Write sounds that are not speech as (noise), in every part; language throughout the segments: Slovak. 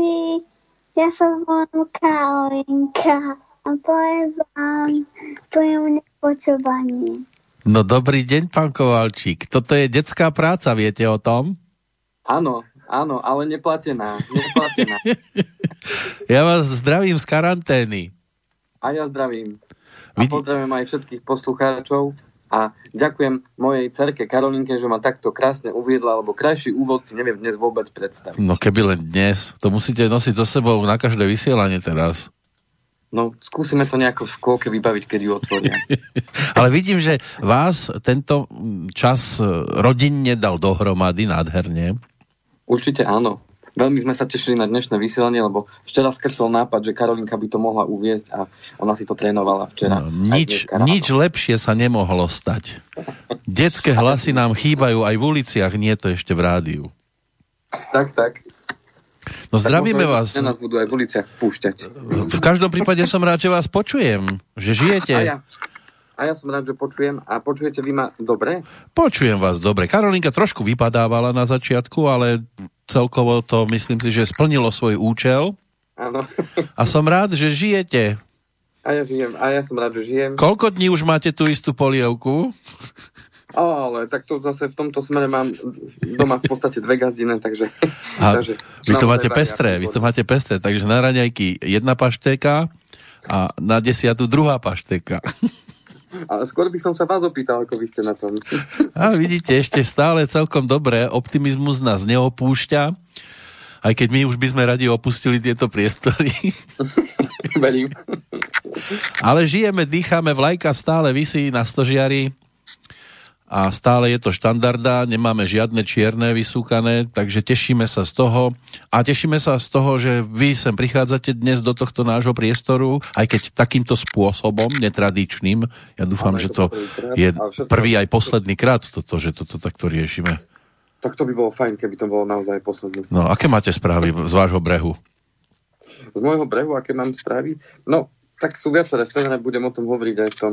poslucháči. Ja sa volám Karolinka a poviem vám príjemné počúvanie. No dobrý deň, pán Kovalčík. Toto je detská práca, viete o tom? Áno, áno, ale neplatená. neplatená. (laughs) ja vás zdravím z karantény. A ja zdravím. A Vidí... pozdravím aj všetkých poslucháčov a ďakujem mojej cerke Karolinke, že ma takto krásne uviedla, alebo krajší úvod si neviem dnes vôbec predstaviť. No keby len dnes, to musíte nosiť so sebou na každé vysielanie teraz. No, skúsime to nejako v škôlke vybaviť, keď ju otvoria. (laughs) Ale vidím, že vás tento čas rodinne dal dohromady nádherne. Určite áno. Veľmi sme sa tešili na dnešné vysielanie, lebo včera skresol nápad, že Karolinka by to mohla uviezť a ona si to trénovala včera. No, nič, nič lepšie sa nemohlo stať. Detské hlasy nám chýbajú aj v uliciach, nie to ešte v rádiu. Tak, tak. No tak zdravíme vás. nás budú aj v uliciach púšťať. V každom prípade som rád, že vás počujem, že žijete. A ja, a ja som rád, že počujem. A počujete vy ma dobre? Počujem vás dobre. Karolinka trošku vypadávala na začiatku, ale celkovo to myslím si, že splnilo svoj účel. Áno. A som rád, že žijete. A ja žijem, a ja som rád, že žijem. Koľko dní už máte tú istú polievku? O, ale tak to zase v tomto smere mám doma v podstate dve gazdine, takže... A takže vy to máte pestré, vy to máte pestré, takže na raňajky jedna paštéka a na desiatu druhá paštéka. Ale skôr by som sa vás opýtal, ako vy ste na tom. A vidíte, ešte stále celkom dobré. Optimizmus nás neopúšťa. Aj keď my už by sme radi opustili tieto priestory. Verím. Ale žijeme, dýchame, vlajka stále vysí na stožiari a stále je to štandarda, nemáme žiadne čierne vysúkané, takže tešíme sa z toho a tešíme sa z toho, že vy sem prichádzate dnes do tohto nášho priestoru, aj keď takýmto spôsobom, netradičným. Ja dúfam, že to je prvý aj posledný krát toto, že toto takto riešime. Tak to by bolo fajn, keby to bolo naozaj posledný. No, aké máte správy z vášho brehu? Z môjho brehu, aké mám správy? No, tak sú viaceré strany, budem o tom hovoriť aj v tom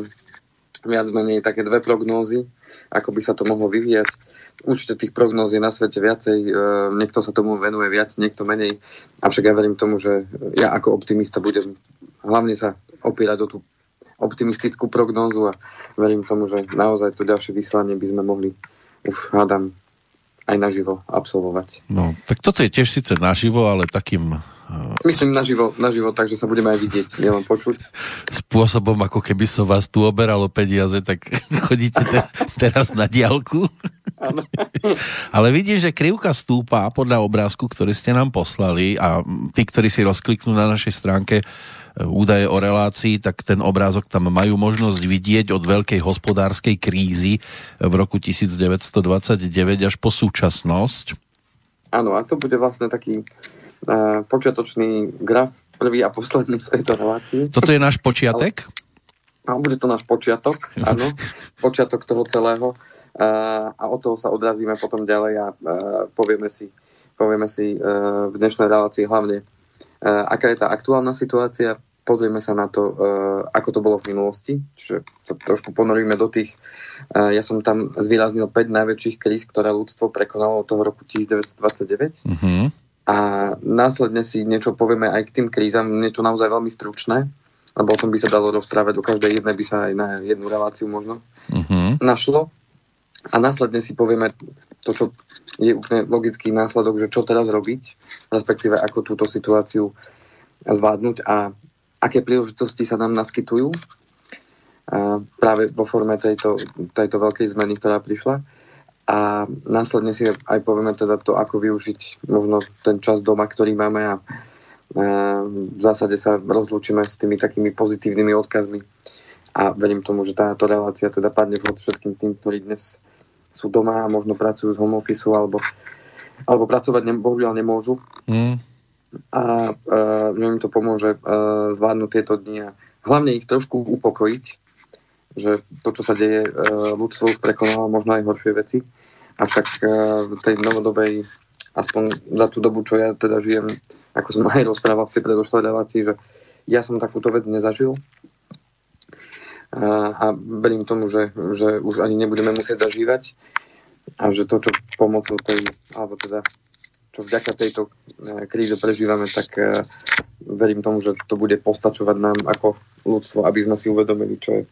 viac menej také dve prognózy ako by sa to mohlo vyvíjať. Určite tých prognóz je na svete viacej, e, niekto sa tomu venuje viac, niekto menej. Avšak ja verím tomu, že ja ako optimista budem hlavne sa opírať o tú optimistickú prognózu a verím tomu, že naozaj to ďalšie vyslanie by sme mohli už hádam aj naživo absolvovať. No, tak toto je tiež síce naživo, ale takým Myslím naživo, naživo, takže sa budeme aj vidieť, nielen počuť. Spôsobom, ako keby som vás tu oberalo peniaze, tak (laughs) chodíte te- teraz na diálku. (laughs) Ale vidím, že krivka stúpa podľa obrázku, ktorý ste nám poslali a tí, ktorí si rozkliknú na našej stránke e, údaje o relácii, tak ten obrázok tam majú možnosť vidieť od veľkej hospodárskej krízy v roku 1929 až po súčasnosť. Áno, a to bude vlastne taký počiatočný graf, prvý a posledný v tejto relácii. Toto je náš počiatek? Ale, bude to náš počiatok, áno. (laughs) počiatok toho celého. A, a od toho sa odrazíme potom ďalej a, a povieme si, povieme si v dnešnej relácii hlavne, aká je tá aktuálna situácia, pozrieme sa na to, ako to bolo v minulosti, čiže sa trošku ponoríme do tých, ja som tam zvýraznil 5 najväčších kríz, ktoré ľudstvo prekonalo od toho roku 1929. Uh-huh a následne si niečo povieme aj k tým krízam, niečo naozaj veľmi stručné, lebo o tom by sa dalo rozprávať, do každej jednej by sa aj na jednu reláciu možno uh-huh. našlo. A následne si povieme to, čo je úplne logický následok, že čo teraz robiť, respektíve ako túto situáciu zvládnuť a aké príležitosti sa nám naskytujú a práve vo forme tejto, tejto veľkej zmeny, ktorá prišla a následne si aj povieme teda to, ako využiť možno ten čas doma, ktorý máme a v zásade sa rozlúčime s tými takými pozitívnymi odkazmi a verím tomu, že táto relácia teda padne vhod všetkým tým, ktorí dnes sú doma a možno pracujú z home office alebo, alebo pracovať ne, bohužiaľ nemôžu. Mm. A uh, že im to pomôže uh, zvládnuť tieto dni a hlavne ich trošku upokojiť, že to, čo sa deje, e, ľudstvo už prekonalo možno aj horšie veci. Avšak e, v tej novodobej, aspoň za tú dobu, čo ja teda žijem, ako som (laughs) aj rozprával v tej predošlej že ja som takúto vec nezažil. A verím tomu, že, že už ani nebudeme musieť zažívať a že to, čo pomocou tej, alebo teda čo vďaka tejto kríze prežívame, tak verím tomu, že to bude postačovať nám ako ľudstvo, aby sme si uvedomili, čo je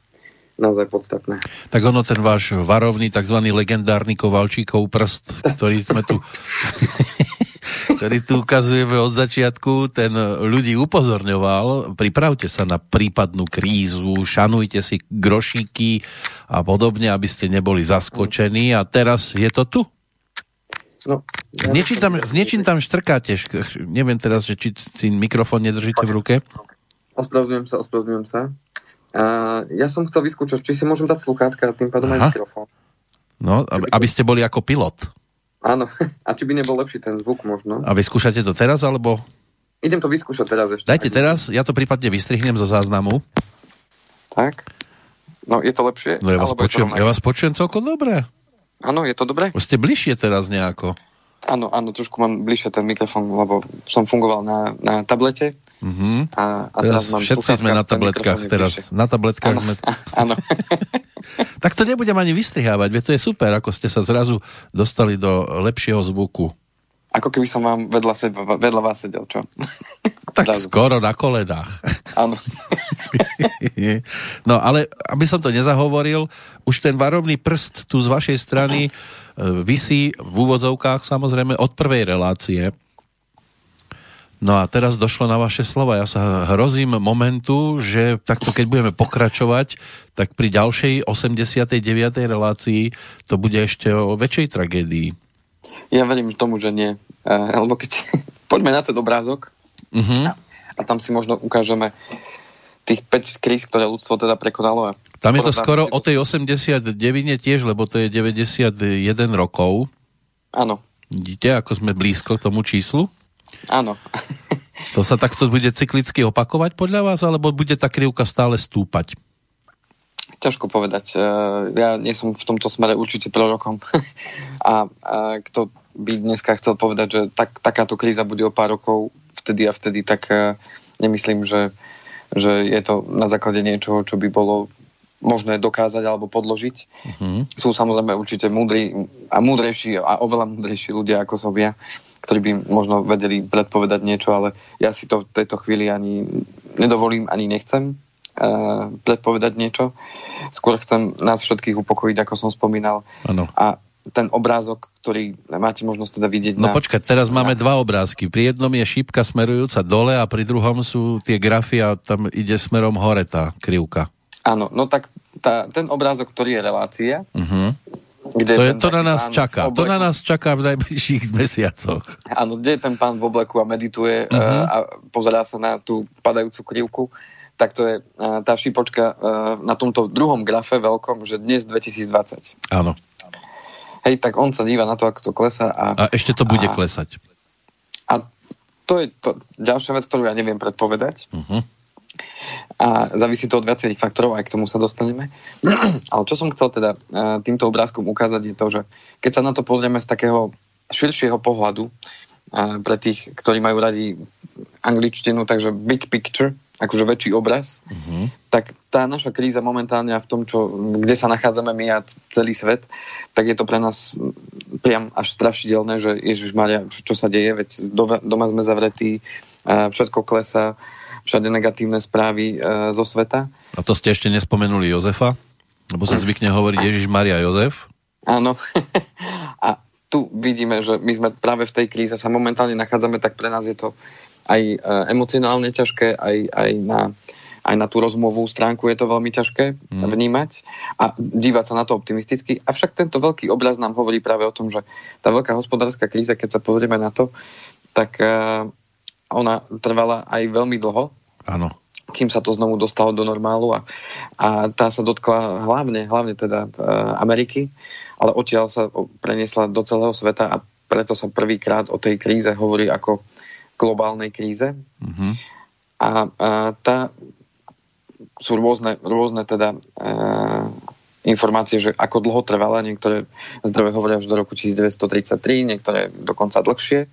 naozaj podstatné. Tak ono ten váš varovný, tzv. legendárny Kovalčíkov prst, ktorý sme tu (laughs) ktorý tu ukazujeme od začiatku, ten ľudí upozorňoval, pripravte sa na prípadnú krízu, šanujte si grošíky a podobne, aby ste neboli zaskočení a teraz je to tu. No, ja s, niečím tam, s niečím tam štrkáte, neviem teraz, že či si mikrofón nedržíte v ruke. Ospravedlňujem sa, ospravedlňujem sa. Uh, ja som chcel vyskúšať, či si môžem dať sluchátka a tým pádom Aha. aj mikrofón. No, aby, aby ste boli ako pilot. Áno, (laughs) a či by nebol lepší ten zvuk možno. A vy skúšate to teraz, alebo... Idem to vyskúšať teraz ešte. Dajte teraz, ja to prípadne vystrihnem zo záznamu. Tak. No, je to lepšie? No ja vás, počujem, ja vás počujem celkom dobre. Áno, je to dobre? Už ste bližšie teraz nejako. Áno, áno, trošku mám bližšie ten mikrofón, lebo som fungoval na, na tablete. Uh-huh. A, a teraz, teraz mám všetci sme na tabletkách teraz. Na tabletkách áno, sme... Áno. (laughs) (laughs) tak to nebudem ani vystrihávať, veď to je super, ako ste sa zrazu dostali do lepšieho zvuku. Ako keby som vám vedľa, seba, vedľa vás sedel, čo? (laughs) Tak zrazu. skoro na koledách. Áno. (laughs) no ale, aby som to nezahovoril, už ten varovný prst tu z vašej strany vysí v úvodzovkách samozrejme od prvej relácie. No a teraz došlo na vaše slova. Ja sa hrozím momentu, že takto keď budeme pokračovať, tak pri ďalšej 89. relácii to bude ešte o väčšej tragédii. Ja verím tomu, že nie. Uh, lebo keď... (laughs) Poďme na ten obrázok uh-huh. a, tam si možno ukážeme tých 5 kríz, ktoré ľudstvo teda prekonalo. Tam je to skoro o tej 89 tiež, lebo to je 91 rokov. Áno. Vidíte, ako sme blízko k tomu číslu? Áno. (laughs) to sa takto bude cyklicky opakovať podľa vás, alebo bude tá krivka stále stúpať? Ťažko povedať. E, ja nie som v tomto smere určite prorokom. (laughs) a, a kto by dneska chcel povedať, že tak, takáto kríza bude o pár rokov vtedy a vtedy, tak e, nemyslím, že že je to na základe niečoho, čo by bolo možné dokázať alebo podložiť. Uh-huh. Sú samozrejme určite múdri a múdrejší a oveľa múdrejší ľudia ako som ja, ktorí by možno vedeli predpovedať niečo, ale ja si to v tejto chvíli ani nedovolím, ani nechcem uh, predpovedať niečo. Skôr chcem nás všetkých upokojiť, ako som spomínal. Ano. A ten obrázok, ktorý máte možnosť teda vidieť. No na... počkať, teraz máme dva obrázky. Pri jednom je šípka smerujúca dole a pri druhom sú tie grafy a tam ide smerom hore tá krivka. Áno, no tak tá, ten obrázok, ktorý je relácia, uh-huh. Kde to, je, to na nás čaká. To na nás čaká v najbližších (laughs) mesiacoch. Áno, kde je ten pán v obleku a medituje uh-huh. uh, a pozerá sa na tú padajúcu krivku, tak to je uh, tá šípočka uh, na tomto druhom grafe veľkom, že dnes 2020. Áno. Hej, tak on sa díva na to, ako to klesá. A, a ešte to bude a, klesať. A to je to ďalšia vec, ktorú ja neviem predpovedať. Uh-huh. A závisí to od viacerých faktorov, aj k tomu sa dostaneme. (clears throat) Ale čo som chcel teda e, týmto obrázkom ukázať je to, že keď sa na to pozrieme z takého širšieho pohľadu, e, pre tých, ktorí majú radi angličtinu, takže big picture, akože väčší obraz, uh-huh. tak tá naša kríza momentálne v tom, čo, kde sa nachádzame my a celý svet, tak je to pre nás priam až strašidelné, že Ježiš Maria, čo sa deje, veď doma sme zavretí, všetko klesá, všade negatívne správy e, zo sveta. A to ste ešte nespomenuli Jozefa? Lebo sa zvykne hovoriť Ježiš Maria Jozef. Áno. (laughs) a tu vidíme, že my sme práve v tej kríze sa momentálne nachádzame, tak pre nás je to aj e, emocionálne ťažké, aj, aj, na, aj na tú rozmovú stránku je to veľmi ťažké mm. vnímať a dívať sa na to optimisticky. Avšak tento veľký obraz nám hovorí práve o tom, že tá veľká hospodárska kríza, keď sa pozrieme na to, tak e, ona trvala aj veľmi dlho. Áno kým sa to znovu dostalo do normálu a, a tá sa dotkla hlavne, hlavne teda e, Ameriky, ale odtiaľ sa preniesla do celého sveta a preto sa prvýkrát o tej kríze hovorí ako globálnej kríze. Mm-hmm. A, a tá sú rôzne, rôzne teda e, informácie, že ako dlho trvala, niektoré zdroje hovoria už do roku 1933, niektoré dokonca dlhšie.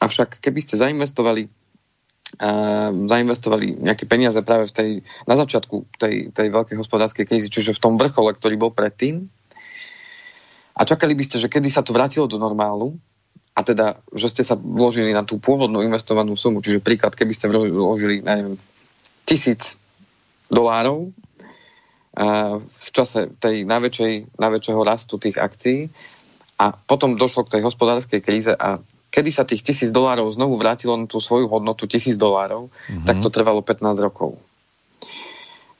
Avšak keby ste zainvestovali e, zainvestovali nejaké peniaze práve v tej, na začiatku tej, tej veľkej hospodárskej krízy, čiže v tom vrchole, ktorý bol predtým, a čakali by ste, že kedy sa to vrátilo do normálu, a teda, že ste sa vložili na tú pôvodnú investovanú sumu, čiže príklad, keby ste vložili, neviem, tisíc dolárov v čase tej najväčšej, najväčšieho rastu tých akcií a potom došlo k tej hospodárskej kríze a kedy sa tých tisíc dolárov znovu vrátilo na tú svoju hodnotu tisíc dolárov, mm-hmm. tak to trvalo 15 rokov.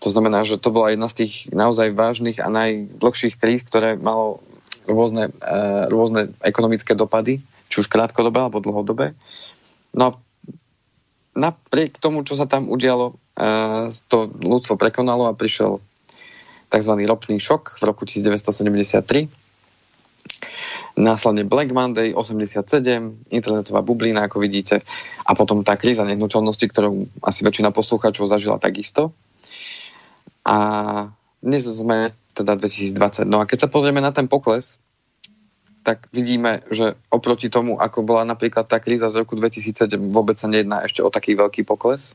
To znamená, že to bola jedna z tých naozaj vážnych a najdlhších kríz, ktoré malo rôzne, uh, rôzne ekonomické dopady, či už krátkodobé alebo dlhodobé. No a napriek tomu, čo sa tam udialo, uh, to ľudstvo prekonalo a prišiel tzv. ropný šok v roku 1973. Následne Black Monday 87, internetová bublina, ako vidíte, a potom tá kríza nehnuteľnosti, ktorú asi väčšina poslucháčov zažila takisto. A dnes sme teda 2020. No a keď sa pozrieme na ten pokles, tak vidíme, že oproti tomu, ako bola napríklad tá kríza z roku 2007, vôbec sa nejedná ešte o taký veľký pokles.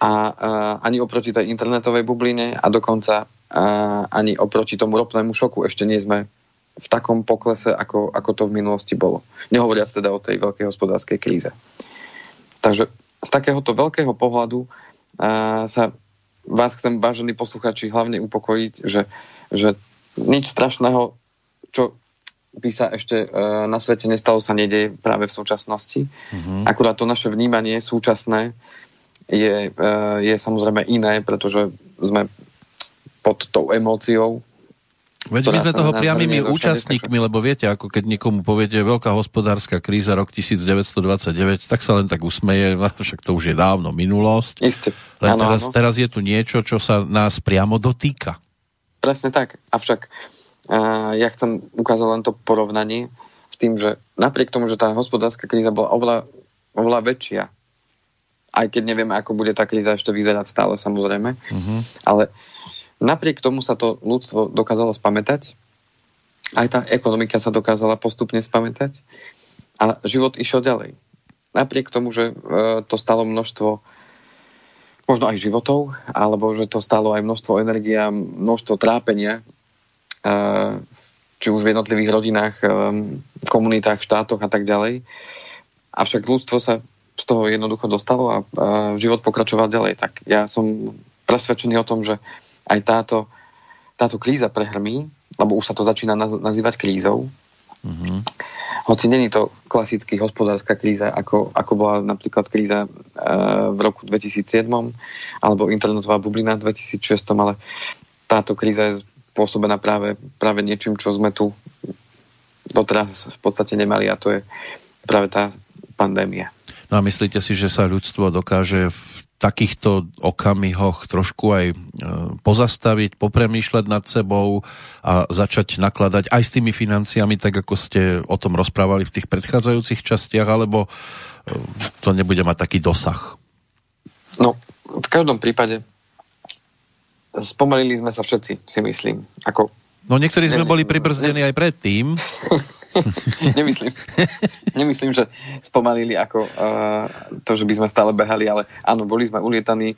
A, a ani oproti tej internetovej bubline a dokonca a, ani oproti tomu ropnému šoku ešte nie sme v takom poklese, ako, ako to v minulosti bolo. Nehovoriac teda o tej veľkej hospodárskej kríze. Takže z takéhoto veľkého pohľadu a, sa vás chcem, vážení posluchači, hlavne upokojiť, že, že nič strašného, čo by sa ešte e, na svete nestalo, sa nedeje práve v súčasnosti. Mm-hmm. Akurát to naše vnímanie súčasné je, e, je samozrejme iné, pretože sme pod tou emóciou, Veď my sme toho priamými účastníkmi, lebo viete, ako keď niekomu poviete veľká hospodárska kríza rok 1929, tak sa len tak usmeje, však to už je dávno minulosť. Isté. Len ano, teraz, ano. teraz je tu niečo, čo sa nás priamo dotýka. Presne tak. Avšak uh, ja chcem ukázať len to porovnanie s tým, že napriek tomu, že tá hospodárska kríza bola oveľa, oveľa väčšia, aj keď nevieme, ako bude tá kríza ešte vyzerať stále samozrejme, uh-huh. ale Napriek tomu sa to ľudstvo dokázalo spamätať, aj tá ekonomika sa dokázala postupne spamätať a život išiel ďalej. Napriek tomu, že e, to stalo množstvo možno aj životov, alebo že to stalo aj množstvo energie a množstvo trápenia, či už v jednotlivých rodinách, e, v komunitách, štátoch a tak ďalej. Avšak ľudstvo sa z toho jednoducho dostalo a život pokračoval ďalej. Tak ja som presvedčený o tom, že aj táto, táto kríza prehrmí, lebo už sa to začína nazývať krízou. Mm-hmm. Hoci není to klasický hospodárska kríza, ako, ako bola napríklad kríza e, v roku 2007 alebo internetová bublina v 2006, ale táto kríza je spôsobená práve, práve niečím, čo sme tu doteraz v podstate nemali a to je práve tá pandémia. No a myslíte si, že sa ľudstvo dokáže v takýchto okamihoch trošku aj e, pozastaviť, popremýšľať nad sebou a začať nakladať aj s tými financiami, tak ako ste o tom rozprávali v tých predchádzajúcich častiach, alebo e, to nebude mať taký dosah? No, v každom prípade spomalili sme sa všetci, si myslím. Ako No niektorí sme boli pribrzdení aj predtým. (laughs) nemyslím, nemyslím, že spomalili ako uh, to, že by sme stále behali, ale áno, boli sme ulietaní.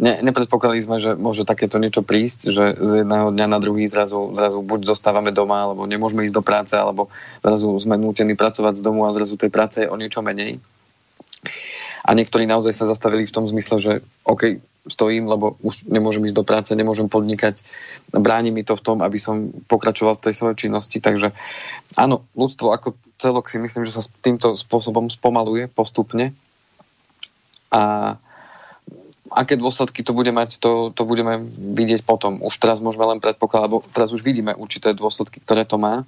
Ne, nepredpokladali sme, že môže takéto niečo prísť, že z jedného dňa na druhý zrazu, zrazu buď zostávame doma, alebo nemôžeme ísť do práce, alebo zrazu sme nútení pracovať z domu a zrazu tej práce je o niečo menej. A niektorí naozaj sa zastavili v tom zmysle, že OK, stojím, lebo už nemôžem ísť do práce, nemôžem podnikať, bráni mi to v tom, aby som pokračoval v tej svojej činnosti, takže áno, ľudstvo ako celok si myslím, že sa týmto spôsobom spomaluje postupne. A aké dôsledky to bude mať, to, to budeme vidieť potom. Už teraz môžeme len predpokladať, lebo teraz už vidíme určité dôsledky, ktoré to má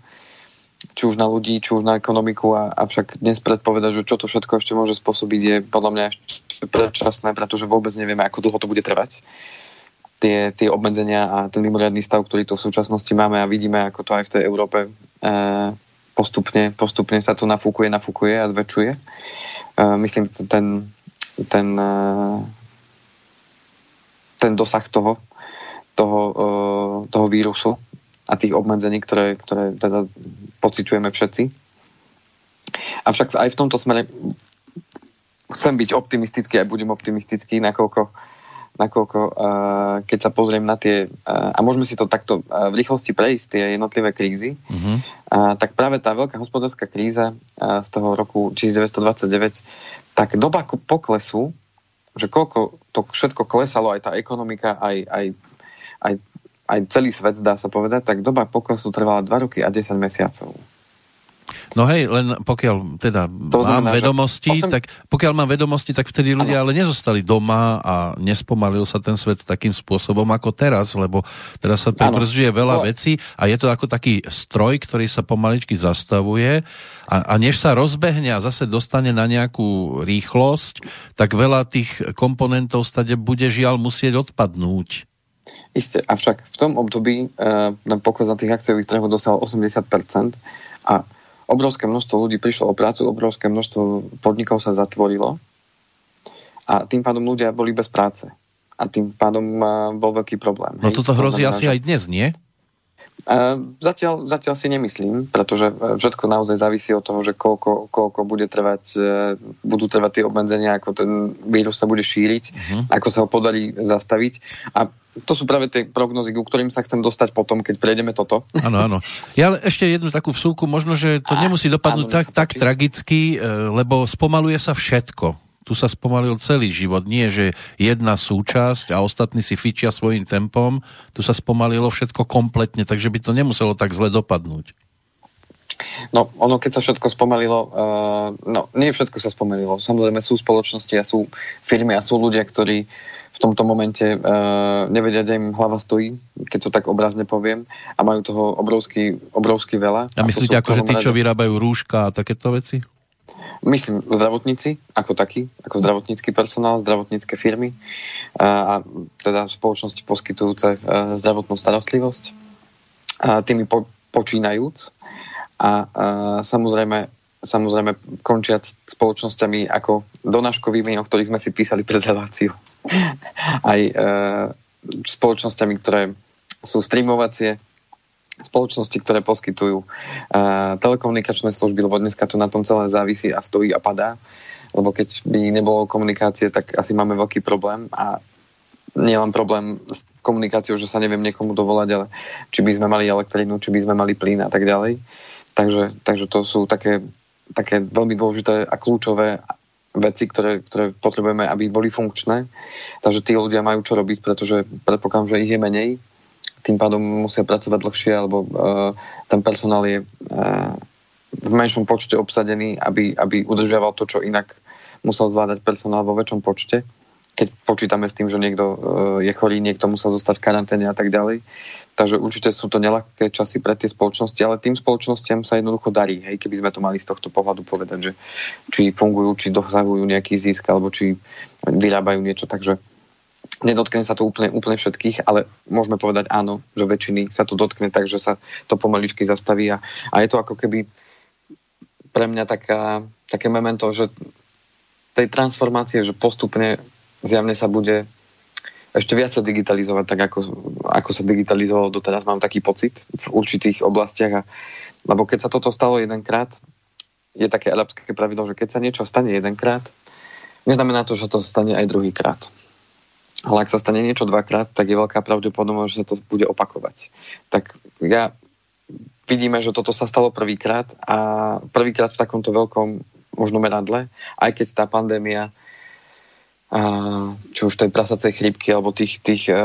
či už na ľudí, či už na ekonomiku a avšak dnes predpovedať, že čo to všetko ešte môže spôsobiť je podľa mňa ešte predčasné, pretože vôbec nevieme, ako dlho to bude trvať. Tie, tie obmedzenia a ten mimoriadný stav, ktorý tu v súčasnosti máme a vidíme, ako to aj v tej Európe e, postupne, postupne sa to nafúkuje, nafúkuje a zväčšuje. E, myslím, ten, ten, e, ten dosah toho, toho, e, toho vírusu a tých obmedzení, ktoré, ktoré teda pociťujeme všetci. Avšak aj v tomto smere chcem byť optimistický a budem optimistický, nakoľko, nakoľko uh, keď sa pozriem na tie, uh, a môžeme si to takto uh, v rýchlosti prejsť, tie jednotlivé krízy, mm-hmm. a, tak práve tá veľká hospodárska kríza a, z toho roku 1929, tak doba poklesu, že koľko to všetko klesalo, aj tá ekonomika, aj, aj, aj, aj celý svet, dá sa povedať, tak doba poklesu trvala 2 roky a 10 mesiacov. No hej, len pokiaľ teda to mám znamená, vedomosti, 8... tak pokiaľ mám vedomosti, tak vtedy ľudia ano. ale nezostali doma a nespomalil sa ten svet takým spôsobom ako teraz, lebo teraz sa tu brzduje veľa no. vecí a je to ako taký stroj, ktorý sa pomaličky zastavuje a, a než sa rozbehne a zase dostane na nejakú rýchlosť, tak veľa tých komponentov stade bude žiaľ musieť odpadnúť. Isté, avšak v tom období uh, na pokles na tých akciových trhoch dosahol 80% a obrovské množstvo ľudí prišlo o prácu, obrovské množstvo podnikov sa zatvorilo a tým pádom ľudia boli bez práce. A tým pádom bol veľký problém. No hej? toto hrozí to znamená, asi že... aj dnes, nie? Zatiaľ, zatiaľ si nemyslím, pretože e, všetko naozaj závisí od toho, že koľko, koľko bude trvať, uh, budú trvať tie obmedzenia, ako ten vírus sa bude šíriť, uh-huh. ako sa ho podarí zastaviť. A to sú práve tie prognozy, ku ktorým sa chcem dostať potom, keď prejdeme toto. Áno, áno. Ja ešte jednu takú vsúku, možno, že to nemusí dopadnúť áno, tak, tak tragicky, lebo spomaluje sa všetko tu sa spomalil celý život. Nie, že jedna súčasť a ostatní si fičia svojim tempom. Tu sa spomalilo všetko kompletne, takže by to nemuselo tak zle dopadnúť. No, ono, keď sa všetko spomalilo, uh, no, nie všetko sa spomalilo. Samozrejme sú spoločnosti a sú firmy a sú ľudia, ktorí v tomto momente uh, nevedia, kde im hlava stojí, keď to tak obrazne poviem, a majú toho obrovský, obrovský veľa. A myslíte, ako že tí, čo vyrábajú rúška a takéto veci? Myslím zdravotníci ako taký, ako zdravotnícky personál, zdravotnícke firmy a, teda spoločnosti poskytujúce e, zdravotnú starostlivosť. A tými po, počínajúc a, a samozrejme, samozrejme končiať spoločnosťami ako donáškovými, o ktorých sme si písali pred reláciu. Aj e, spoločnosťami, ktoré sú streamovacie, spoločnosti, ktoré poskytujú uh, telekomunikačné služby, lebo dneska to na tom celé závisí a stojí a padá. Lebo keď by nebolo komunikácie, tak asi máme veľký problém a nie len problém s komunikáciou, že sa neviem niekomu dovolať, ale či by sme mali elektrínu, či by sme mali plyn a tak ďalej. Takže, takže to sú také, také veľmi dôležité a kľúčové veci, ktoré, ktoré potrebujeme, aby boli funkčné. Takže tí ľudia majú čo robiť, pretože predpokladám, že ich je menej tým pádom musia pracovať dlhšie, alebo uh, ten personál je uh, v menšom počte obsadený, aby, aby udržiaval to, čo inak musel zvládať personál vo väčšom počte. Keď počítame s tým, že niekto uh, je chorý, niekto musel zostať v karanténe a tak ďalej. Takže určite sú to nelahké časy pre tie spoločnosti, ale tým spoločnostiam sa jednoducho darí, hej, keby sme to mali z tohto pohľadu povedať, že či fungujú, či dosahujú nejaký zisk, alebo či vyrábajú niečo. Takže nedotkne sa to úplne, úplne všetkých, ale môžeme povedať áno, že väčšiny sa to dotkne, takže sa to pomaličky zastaví a, a je to ako keby pre mňa taká, také memento, že tej transformácie, že postupne zjavne sa bude ešte viac sa digitalizovať, tak ako, ako sa digitalizovalo doteraz, mám taký pocit v určitých oblastiach. A, lebo keď sa toto stalo jedenkrát, je také arabské pravidlo, že keď sa niečo stane jedenkrát, neznamená to, že to stane aj druhýkrát. Ale ak sa stane niečo dvakrát, tak je veľká pravdepodobnosť, že sa to bude opakovať. Tak ja vidíme, že toto sa stalo prvýkrát a prvýkrát v takomto veľkom možno meradle, aj keď tá pandémia či už tej prasacej chrípky alebo tých, tých e,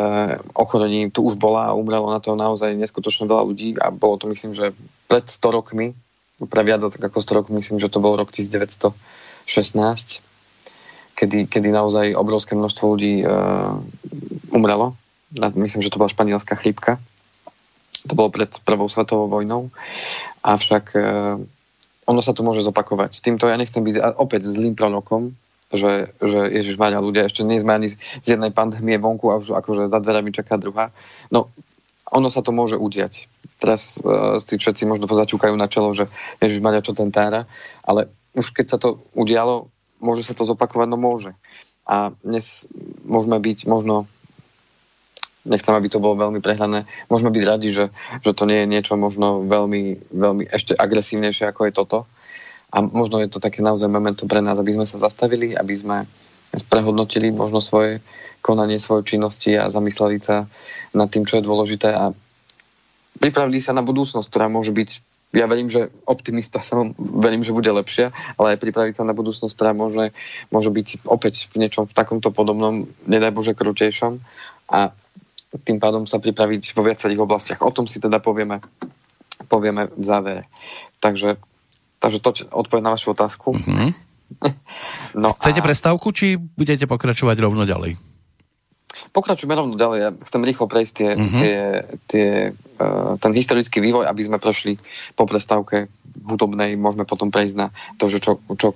ochorení tu už bola a umrelo na to naozaj neskutočne veľa ľudí a bolo to myslím, že pred 100 rokmi, pre viac ako 100 rokov, myslím, že to bol rok 1916 kedy, kedy naozaj obrovské množstvo ľudí uh, umrelo. Myslím, že to bola španielská chrípka. To bolo pred prvou svetovou vojnou. Avšak uh, ono sa to môže zopakovať. S týmto ja nechcem byť opäť zlým prorokom, že, že Ježiš Maria ľudia, ešte nie sme ani z jednej pandémie vonku a už akože za dverami čaká druhá. No, ono sa to môže udiať. Teraz uh, si všetci možno pozaťukajú na čelo, že Ježiš Maria, čo ten tára, ale už keď sa to udialo, môže sa to zopakovať, no môže. A dnes môžeme byť možno nechcem, aby to bolo veľmi prehrané. Môžeme byť radi, že, že to nie je niečo možno veľmi, veľmi ešte agresívnejšie, ako je toto. A možno je to také naozaj momento pre nás, aby sme sa zastavili, aby sme prehodnotili možno svoje konanie, svoje činnosti a zamysleli sa nad tým, čo je dôležité a pripravili sa na budúcnosť, ktorá môže byť ja verím, že optimista som, verím, že bude lepšia, ale aj pripraviť sa na budúcnosť, ktorá môže, môže byť opäť v niečom v takomto podobnom, nedaj Bože, krutejšom a tým pádom sa pripraviť vo viacerých oblastiach. O tom si teda povieme, povieme v závere. Takže, takže to odpoveď na vašu otázku. Mm-hmm. (laughs) no Chcete a... prestávku, či budete pokračovať rovno ďalej? Pokračujeme rovno ďalej. Ja chcem rýchlo prejsť tie, mm-hmm. tie, tie, uh, ten historický vývoj, aby sme prešli po prestávke hudobnej. Môžeme potom prejsť na to, že čo, čo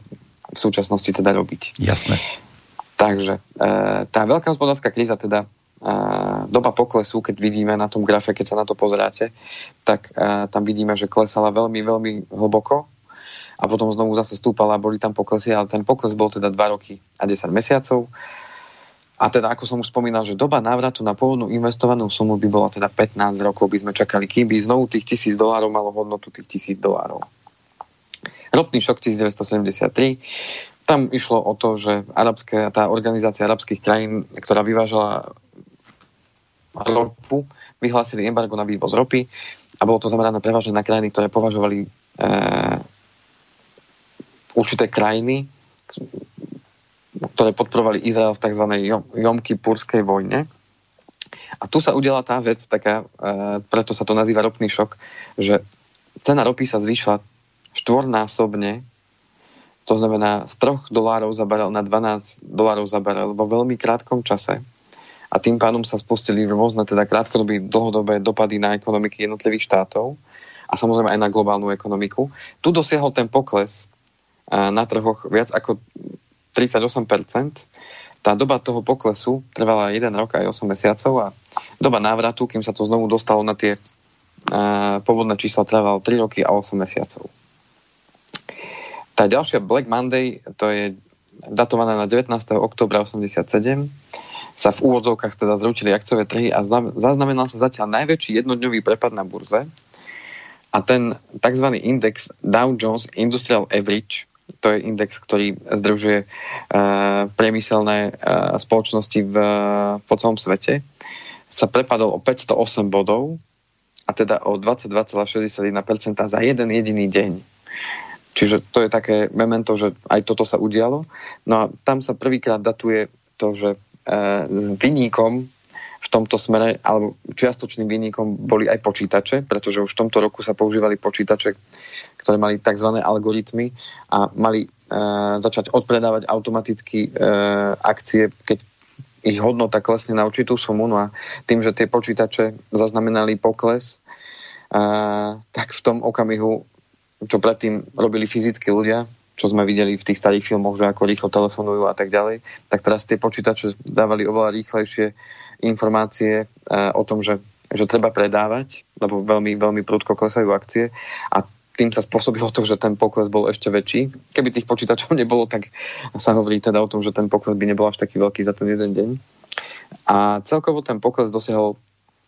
v súčasnosti teda robiť. Jasné. Takže uh, tá veľká hospodárska kríza teda uh, doba poklesu, keď vidíme na tom grafe, keď sa na to pozráte, tak uh, tam vidíme, že klesala veľmi, veľmi hlboko a potom znovu zase stúpala, boli tam poklesy, ale ten pokles bol teda 2 roky a 10 mesiacov. A teda, ako som už spomínal, že doba návratu na pôvodnú investovanú sumu by bola teda 15 rokov, by sme čakali, kým by znovu tých tisíc dolárov malo hodnotu tých tisíc dolárov. Ropný šok 1973. Tam išlo o to, že arabské, tá organizácia arabských krajín, ktorá vyvážala ropu, vyhlásili embargo na vývoz ropy a bolo to zamerané prevažne na krajiny, ktoré považovali e, určité krajiny, ktoré podporovali Izrael v tzv. Jom-Kipurskej vojne. A tu sa udiela tá vec, taká, e, preto sa to nazýva ropný šok, že cena ropy sa zvýšila štvornásobne, to znamená z 3 dolárov za barel na 12 dolárov za barel vo veľmi krátkom čase. A tým pádom sa spustili rôzne teda krátkodobé, dlhodobé dopady na ekonomiky jednotlivých štátov a samozrejme aj na globálnu ekonomiku. Tu dosiahol ten pokles e, na trhoch viac ako 38%. Tá doba toho poklesu trvala 1 rok aj 8 mesiacov a doba návratu, kým sa to znovu dostalo na tie uh, pôvodné čísla, trvalo 3 roky a 8 mesiacov. Tá ďalšia Black Monday, to je datované na 19. oktobra 87, sa v úvodzovkách teda zrútili akciové trhy a zaznamenal sa zatiaľ najväčší jednodňový prepad na burze. A ten tzv. index Dow Jones Industrial Average to je index, ktorý združuje uh, priemyselné uh, spoločnosti v, po celom svete, sa prepadol o 508 bodov a teda o 22,61% za jeden jediný deň. Čiže to je také memento, že aj toto sa udialo. No a tam sa prvýkrát datuje to, že uh, s vyníkom v tomto smere, alebo čiastočným výnikom boli aj počítače, pretože už v tomto roku sa používali počítače, ktoré mali tzv. algoritmy a mali e, začať odpredávať automaticky e, akcie, keď ich hodnota klesne na určitú sumu. No a tým, že tie počítače zaznamenali pokles, e, tak v tom okamihu, čo predtým robili fyzickí ľudia, čo sme videli v tých starých filmoch, že ako rýchlo telefonujú a tak ďalej, tak teraz tie počítače dávali oveľa rýchlejšie informácie uh, o tom, že, že treba predávať, lebo veľmi, veľmi prudko klesajú akcie a tým sa spôsobilo to, že ten pokles bol ešte väčší. Keby tých počítačov (laughs) nebolo, tak sa hovorí teda o tom, že ten pokles by nebol až taký veľký za ten jeden deň. A celkovo ten pokles dosiahol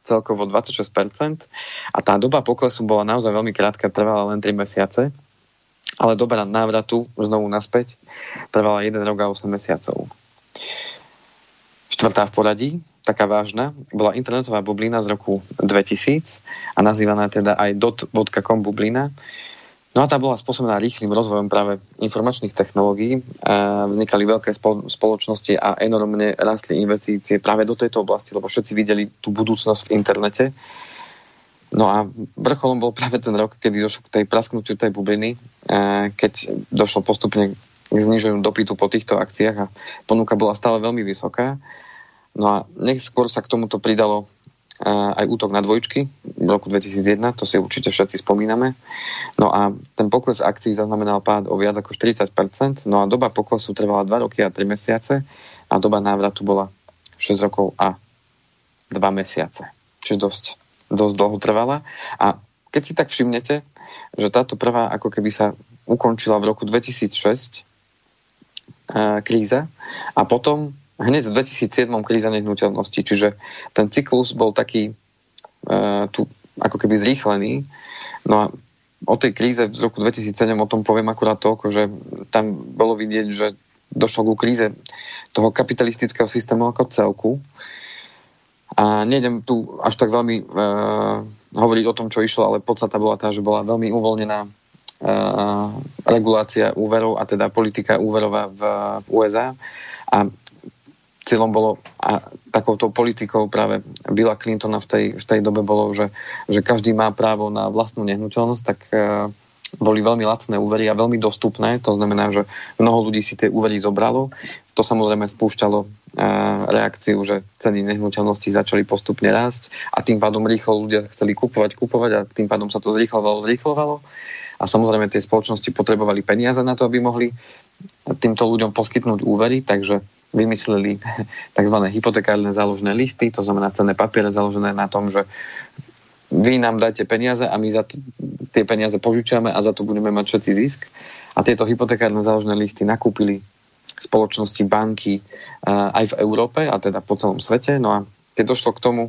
celkovo 26% a tá doba poklesu bola naozaj veľmi krátka, trvala len 3 mesiace, ale doba návratu znovu naspäť trvala 1 rok a 8 mesiacov. Štvrtá v poradí, taká vážna, bola internetová bublina z roku 2000 a nazývaná teda aj dot.com bublina. No a tá bola spôsobená rýchlým rozvojom práve informačných technológií. A vznikali veľké spoločnosti a enormne rastli investície práve do tejto oblasti, lebo všetci videli tú budúcnosť v internete. No a vrcholom bol práve ten rok, kedy došlo k tej prasknutiu tej bubliny, keď došlo postupne k zniženiu dopytu po týchto akciách a ponuka bola stále veľmi vysoká. No a neskôr sa k tomuto pridalo aj útok na dvojčky v roku 2001, to si určite všetci spomíname. No a ten pokles akcií zaznamenal pád o viac ako 40%, no a doba poklesu trvala 2 roky a 3 mesiace a doba návratu bola 6 rokov a 2 mesiace. Čiže dosť, dosť dlho trvala. A keď si tak všimnete, že táto prvá ako keby sa ukončila v roku 2006 kríza a potom hneď v 2007 kríza nehnuteľnosti, čiže ten cyklus bol taký uh, tu ako keby zrýchlený. No a o tej kríze z roku 2007 o tom poviem akurát toľko, že tam bolo vidieť, že došlo ku kríze toho kapitalistického systému ako celku. A nejdem tu až tak veľmi uh, hovoriť o tom, čo išlo, ale podstata bola tá, že bola veľmi uvoľnená uh, regulácia úverov a teda politika úverová v, v USA a cieľom bolo a takouto politikou práve Billa Clintona v tej, v tej dobe bolo, že, že každý má právo na vlastnú nehnuteľnosť, tak uh, boli veľmi lacné úvery a veľmi dostupné. To znamená, že mnoho ľudí si tie úvery zobralo. To samozrejme spúšťalo e, reakciu, že ceny nehnuteľností začali postupne rásť a tým pádom rýchlo ľudia chceli kupovať, kupovať a tým pádom sa to zrýchlovalo, zrýchlovalo. A samozrejme tie spoločnosti potrebovali peniaze na to, aby mohli týmto ľuďom poskytnúť úvery, takže vymysleli tzv. hypotekárne záložné listy, to znamená cenné papiere založené na tom, že vy nám dajte peniaze a my za t- tie peniaze požičiame a za to budeme mať všetci zisk. A tieto hypotekárne záložné listy nakúpili spoločnosti, banky uh, aj v Európe a teda po celom svete. No a keď došlo k tomu,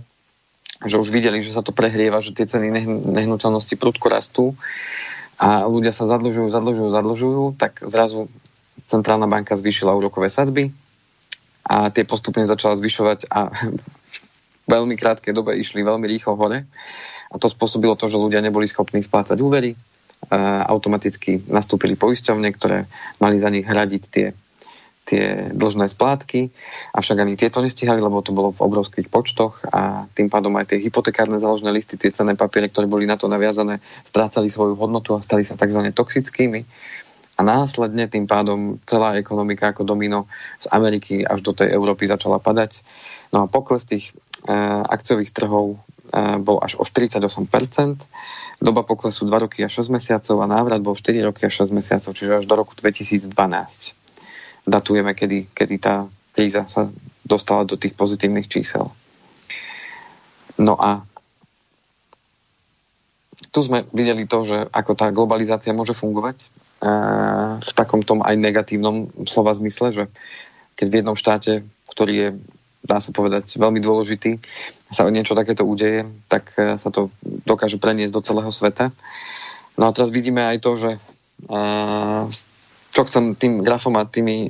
že už videli, že sa to prehrieva, že tie ceny nehnuteľnosti prudko rastú a ľudia sa zadlžujú, zadlžujú, zadlžujú, tak zrazu centrálna banka zvýšila úrokové sadzby a tie postupne začala zvyšovať a v (laughs) veľmi krátkej dobe išli veľmi rýchlo hore a to spôsobilo to, že ľudia neboli schopní splácať úvery, automaticky nastúpili poisťovne, ktoré mali za nich hradiť tie, tie dlžné splátky, avšak ani tieto nestihali, lebo to bolo v obrovských počtoch a tým pádom aj tie hypotekárne záložné listy, tie cenné papiere, ktoré boli na to naviazané, strácali svoju hodnotu a stali sa tzv. toxickými. A následne tým pádom celá ekonomika ako domino z Ameriky až do tej Európy začala padať. No a pokles tých e, akciových trhov bol až o 48%, doba poklesu 2 roky a 6 mesiacov a návrat bol 4 roky a 6 mesiacov, čiže až do roku 2012. Datujeme, kedy, kedy tá kríza sa dostala do tých pozitívnych čísel. No a tu sme videli to, že ako tá globalizácia môže fungovať v takom tom aj negatívnom slova zmysle, že keď v jednom štáte, ktorý je dá sa povedať, veľmi dôležitý, sa niečo takéto udeje, tak e, sa to dokáže preniesť do celého sveta. No a teraz vidíme aj to, že e, čo chcem tým grafom a tými e,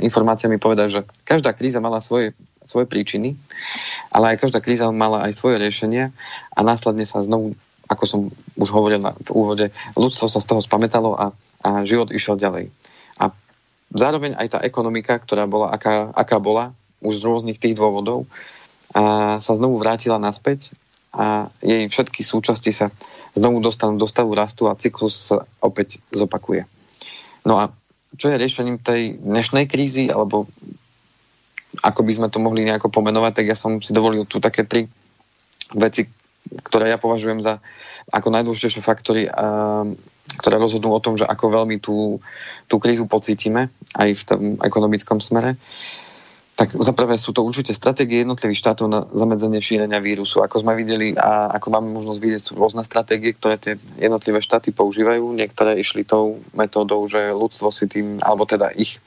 informáciami povedať, že každá kríza mala svoje, svoje príčiny, ale aj každá kríza mala aj svoje riešenia a následne sa znovu, ako som už hovoril na, v úvode, ľudstvo sa z toho spametalo a, a život išiel ďalej. A zároveň aj tá ekonomika, ktorá bola, aká, aká bola, už z rôznych tých dôvodov a sa znovu vrátila naspäť a jej všetky súčasti sa znovu dostanú do stavu rastu a cyklus sa opäť zopakuje. No a čo je riešením tej dnešnej krízy, alebo ako by sme to mohli nejako pomenovať, tak ja som si dovolil tu také tri veci, ktoré ja považujem za ako najdôležitejšie faktory, ktoré rozhodnú o tom, že ako veľmi tú, tú krízu pocítime aj v tom ekonomickom smere. Tak za prvé sú to určite stratégie jednotlivých štátov na zamedzenie šírenia vírusu. Ako sme videli a ako máme možnosť vidieť, sú rôzne stratégie, ktoré tie jednotlivé štáty používajú. Niektoré išli tou metódou, že ľudstvo si tým, alebo teda ich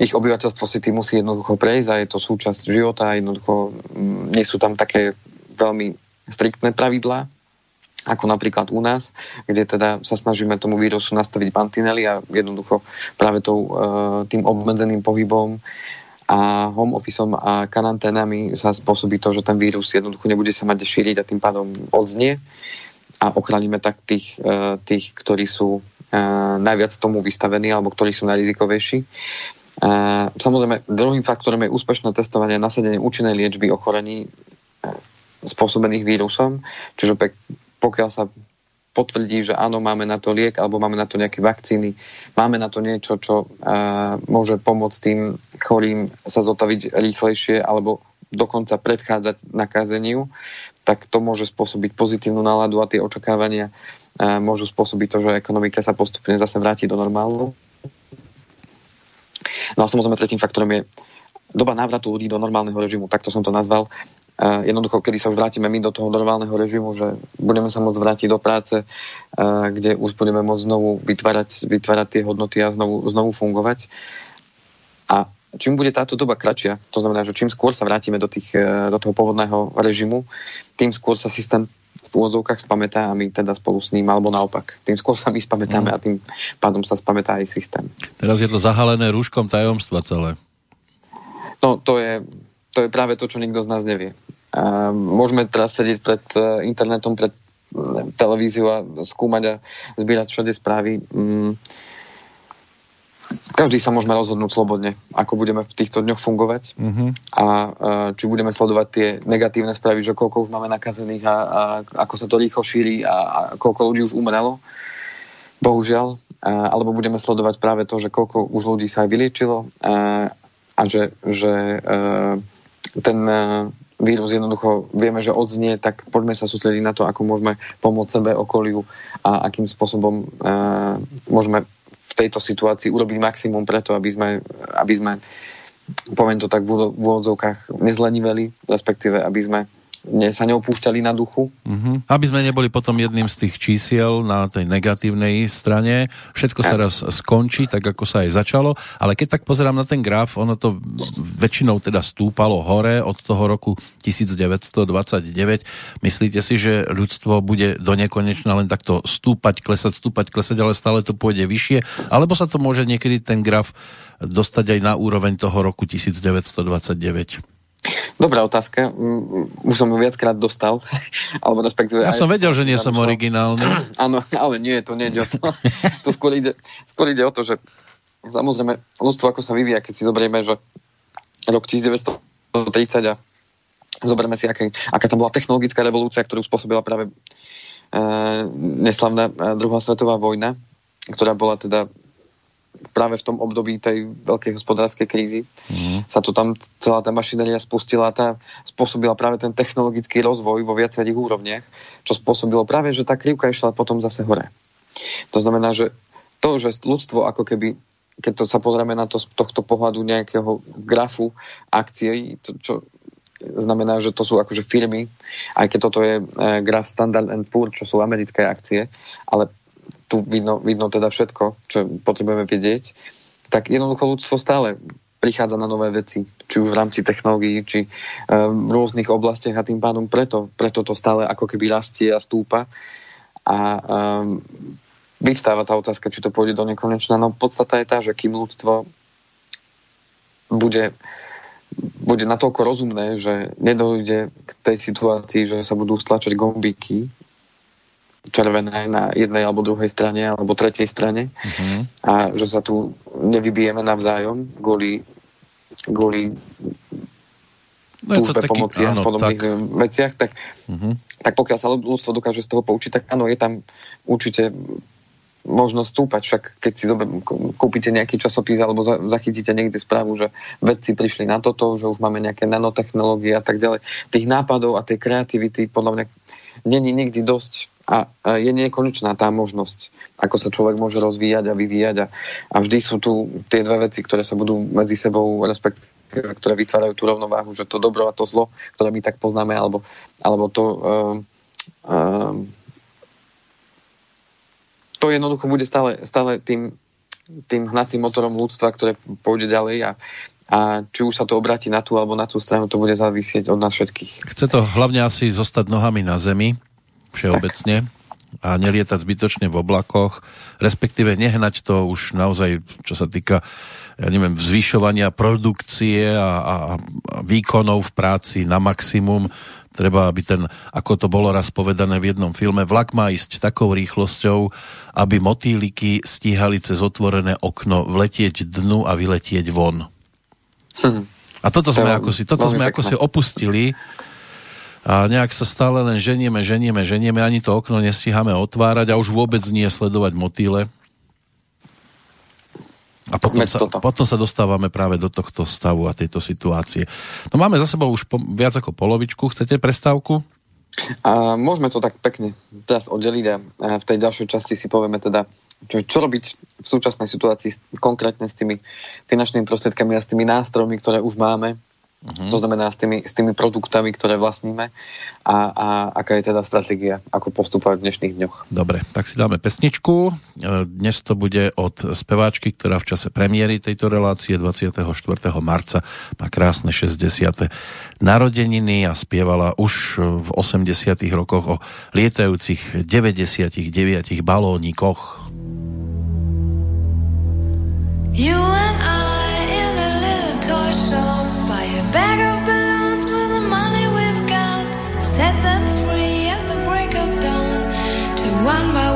ich obyvateľstvo si tým musí jednoducho prejsť a je to súčasť života jednoducho mm, nie sú tam také veľmi striktné pravidlá, ako napríklad u nás, kde teda sa snažíme tomu vírusu nastaviť mantinely a jednoducho práve tou, e, tým obmedzeným pohybom a home officeom a karanténami sa spôsobí to, že ten vírus jednoducho nebude sa mať šíriť a tým pádom odznie a ochránime tak tých, e, tých ktorí sú e, najviac tomu vystavení alebo ktorí sú najrizikovejší. Samozrejme, druhým faktorom je úspešné testovanie a nasadenie účinnej liečby ochorení spôsobených vírusom, čiže pokiaľ sa potvrdí, že áno, máme na to liek alebo máme na to nejaké vakcíny, máme na to niečo, čo uh, môže pomôcť tým chorým sa zotaviť rýchlejšie alebo dokonca predchádzať nakázeniu, tak to môže spôsobiť pozitívnu náladu a tie očakávania uh, môžu spôsobiť to, že ekonomika sa postupne zase vráti do normálu. No a samozrejme tretím faktorom je doba návratu ľudí do normálneho režimu, takto som to nazval jednoducho, kedy sa už vrátime my do toho normálneho režimu, že budeme sa môcť vrátiť do práce, kde už budeme môcť znovu vytvárať, vytvárať tie hodnoty a znovu, znovu fungovať. A čím bude táto doba kratšia, to znamená, že čím skôr sa vrátime do, tých, e, do toho pôvodného režimu, tým skôr sa systém v úvodzovkách spamätá a my teda spolu s ním, alebo naopak. Tým skôr sa my spamätáme mm. a tým pádom sa spamätá aj systém. Teraz je to zahalené rúškom tajomstva celé. No, to je, to je práve to, čo nikto z nás nevie. A môžeme teraz sedieť pred e, internetom, pred televíziu a skúmať a zbierať všade správy. Mm, každý sa môžeme rozhodnúť slobodne, ako budeme v týchto dňoch fungovať uh-huh. a či budeme sledovať tie negatívne správy, že koľko už máme nakazených a, a ako sa to rýchlo šíri a, a koľko ľudí už umrelo, bohužiaľ, alebo budeme sledovať práve to, že koľko už ľudí sa aj vyliečilo a, a že, že ten vírus jednoducho vieme, že odznie, tak poďme sa sústrediť na to, ako môžeme pomôcť sebe, okoliu a akým spôsobom uh, môžeme v tejto situácii urobiť maximum preto, aby sme, aby sme poviem to tak v úvodzovkách, nezleniveli, respektíve aby sme ne, sa neopúšťali na duchu. Uh-huh. Aby sme neboli potom jedným z tých čísiel na tej negatívnej strane. Všetko sa raz skončí, tak ako sa aj začalo, ale keď tak pozerám na ten graf, ono to väčšinou teda stúpalo hore od toho roku 1929. Myslíte si, že ľudstvo bude do nekonečna len takto stúpať, klesať, stúpať, klesať, ale stále to pôjde vyššie? Alebo sa to môže niekedy ten graf dostať aj na úroveň toho roku 1929? Dobrá otázka. Mm, už som ju viackrát dostal. (laughs) Alebo respektíve ja som vedel, že nie som originálny. (clears throat) Áno, ale nie, to nejde o to. (laughs) to skôr ide, skôr ide o to, že samozrejme ľudstvo ako sa vyvíja, keď si zoberieme, že rok 1930 a zoberme si, aké, aká tam bola technologická revolúcia, ktorú spôsobila práve e, neslavná e, druhá svetová vojna, ktorá bola teda práve v tom období tej veľkej hospodárskej krízy mm. sa tu tam celá tá mašinéria spustila, tá spôsobila práve ten technologický rozvoj vo viacerých úrovniach, čo spôsobilo práve, že tá krivka išla potom zase hore. To znamená, že to, že ľudstvo ako keby keď to sa pozrieme na to z tohto pohľadu nejakého grafu akcií, to, čo znamená, že to sú akože firmy, aj keď toto je e, graf Standard Poor, čo sú americké akcie, ale tu vidno, vidno teda všetko, čo potrebujeme vedieť, tak jednoducho ľudstvo stále prichádza na nové veci, či už v rámci technológií, či um, v rôznych oblastiach a tým pádom preto, preto to stále ako keby rastie a stúpa. A um, vyvstáva tá otázka, či to pôjde do nekonečna. No podstata je tá, že kým ľudstvo bude, bude natoľko rozumné, že nedojde k tej situácii, že sa budú stlačať gombíky červené na jednej alebo druhej strane alebo tretej strane uh-huh. a že sa tu nevybijeme navzájom kvôli, kvôli no túžbe taký, pomoci áno, a podobných tak. veciach, tak, uh-huh. tak pokiaľ sa ľudstvo dokáže z toho poučiť, tak áno, je tam určite možnosť stúpať. Však keď si dobe, kúpite nejaký časopis alebo za, zachytíte niekde správu, že vedci prišli na toto, že už máme nejaké nanotechnológie a tak ďalej. Tých nápadov a tej kreativity podľa mňa není nikdy dosť a je nekonečná tá možnosť, ako sa človek môže rozvíjať a vyvíjať a, a vždy sú tu tie dve veci, ktoré sa budú medzi sebou respektíve, ktoré vytvárajú tú rovnováhu, že to dobro a to zlo, ktoré my tak poznáme, alebo, alebo to uh, uh, to jednoducho bude stále, stále tým, tým hnacím motorom ľudstva, ktoré pôjde ďalej a, a či už sa to obráti na tú alebo na tú stranu, to bude závisieť od nás všetkých. Chce to hlavne asi zostať nohami na zemi, všeobecne a nelietať zbytočne v oblakoch, respektíve nehnať to už naozaj, čo sa týka ja neviem, zvyšovania produkcie a, a, a výkonov v práci na maximum. Treba, aby ten, ako to bolo raz povedané v jednom filme, vlak má ísť takou rýchlosťou, aby motýliky stíhali cez otvorené okno vletieť dnu a vyletieť von. Hm. A toto sme, ako si, toto sme ako si opustili a nejak sa stále len ženieme, ženieme, ženieme, ani to okno nestíhame otvárať a už vôbec nie sledovať motýle. A potom sa, potom sa dostávame práve do tohto stavu a tejto situácie. No máme za sebou už po, viac ako polovičku. Chcete prestávku? A môžeme to tak pekne teraz oddeliť a v tej ďalšej časti si povieme teda, čo, čo robiť v súčasnej situácii konkrétne s tými finančnými prostriedkami a s tými nástrojmi, ktoré už máme Uh-huh. To znamená s tými, s tými produktami, ktoré vlastníme a, a aká je teda stratégia, ako postupovať v dnešných dňoch. Dobre, tak si dáme pesničku. E, dnes to bude od speváčky, ktorá v čase premiéry tejto relácie 24. marca má krásne 60. narodeniny a spievala už v 80. rokoch o lietajúcich 99 balónikoch. You and I in a little toy shop one by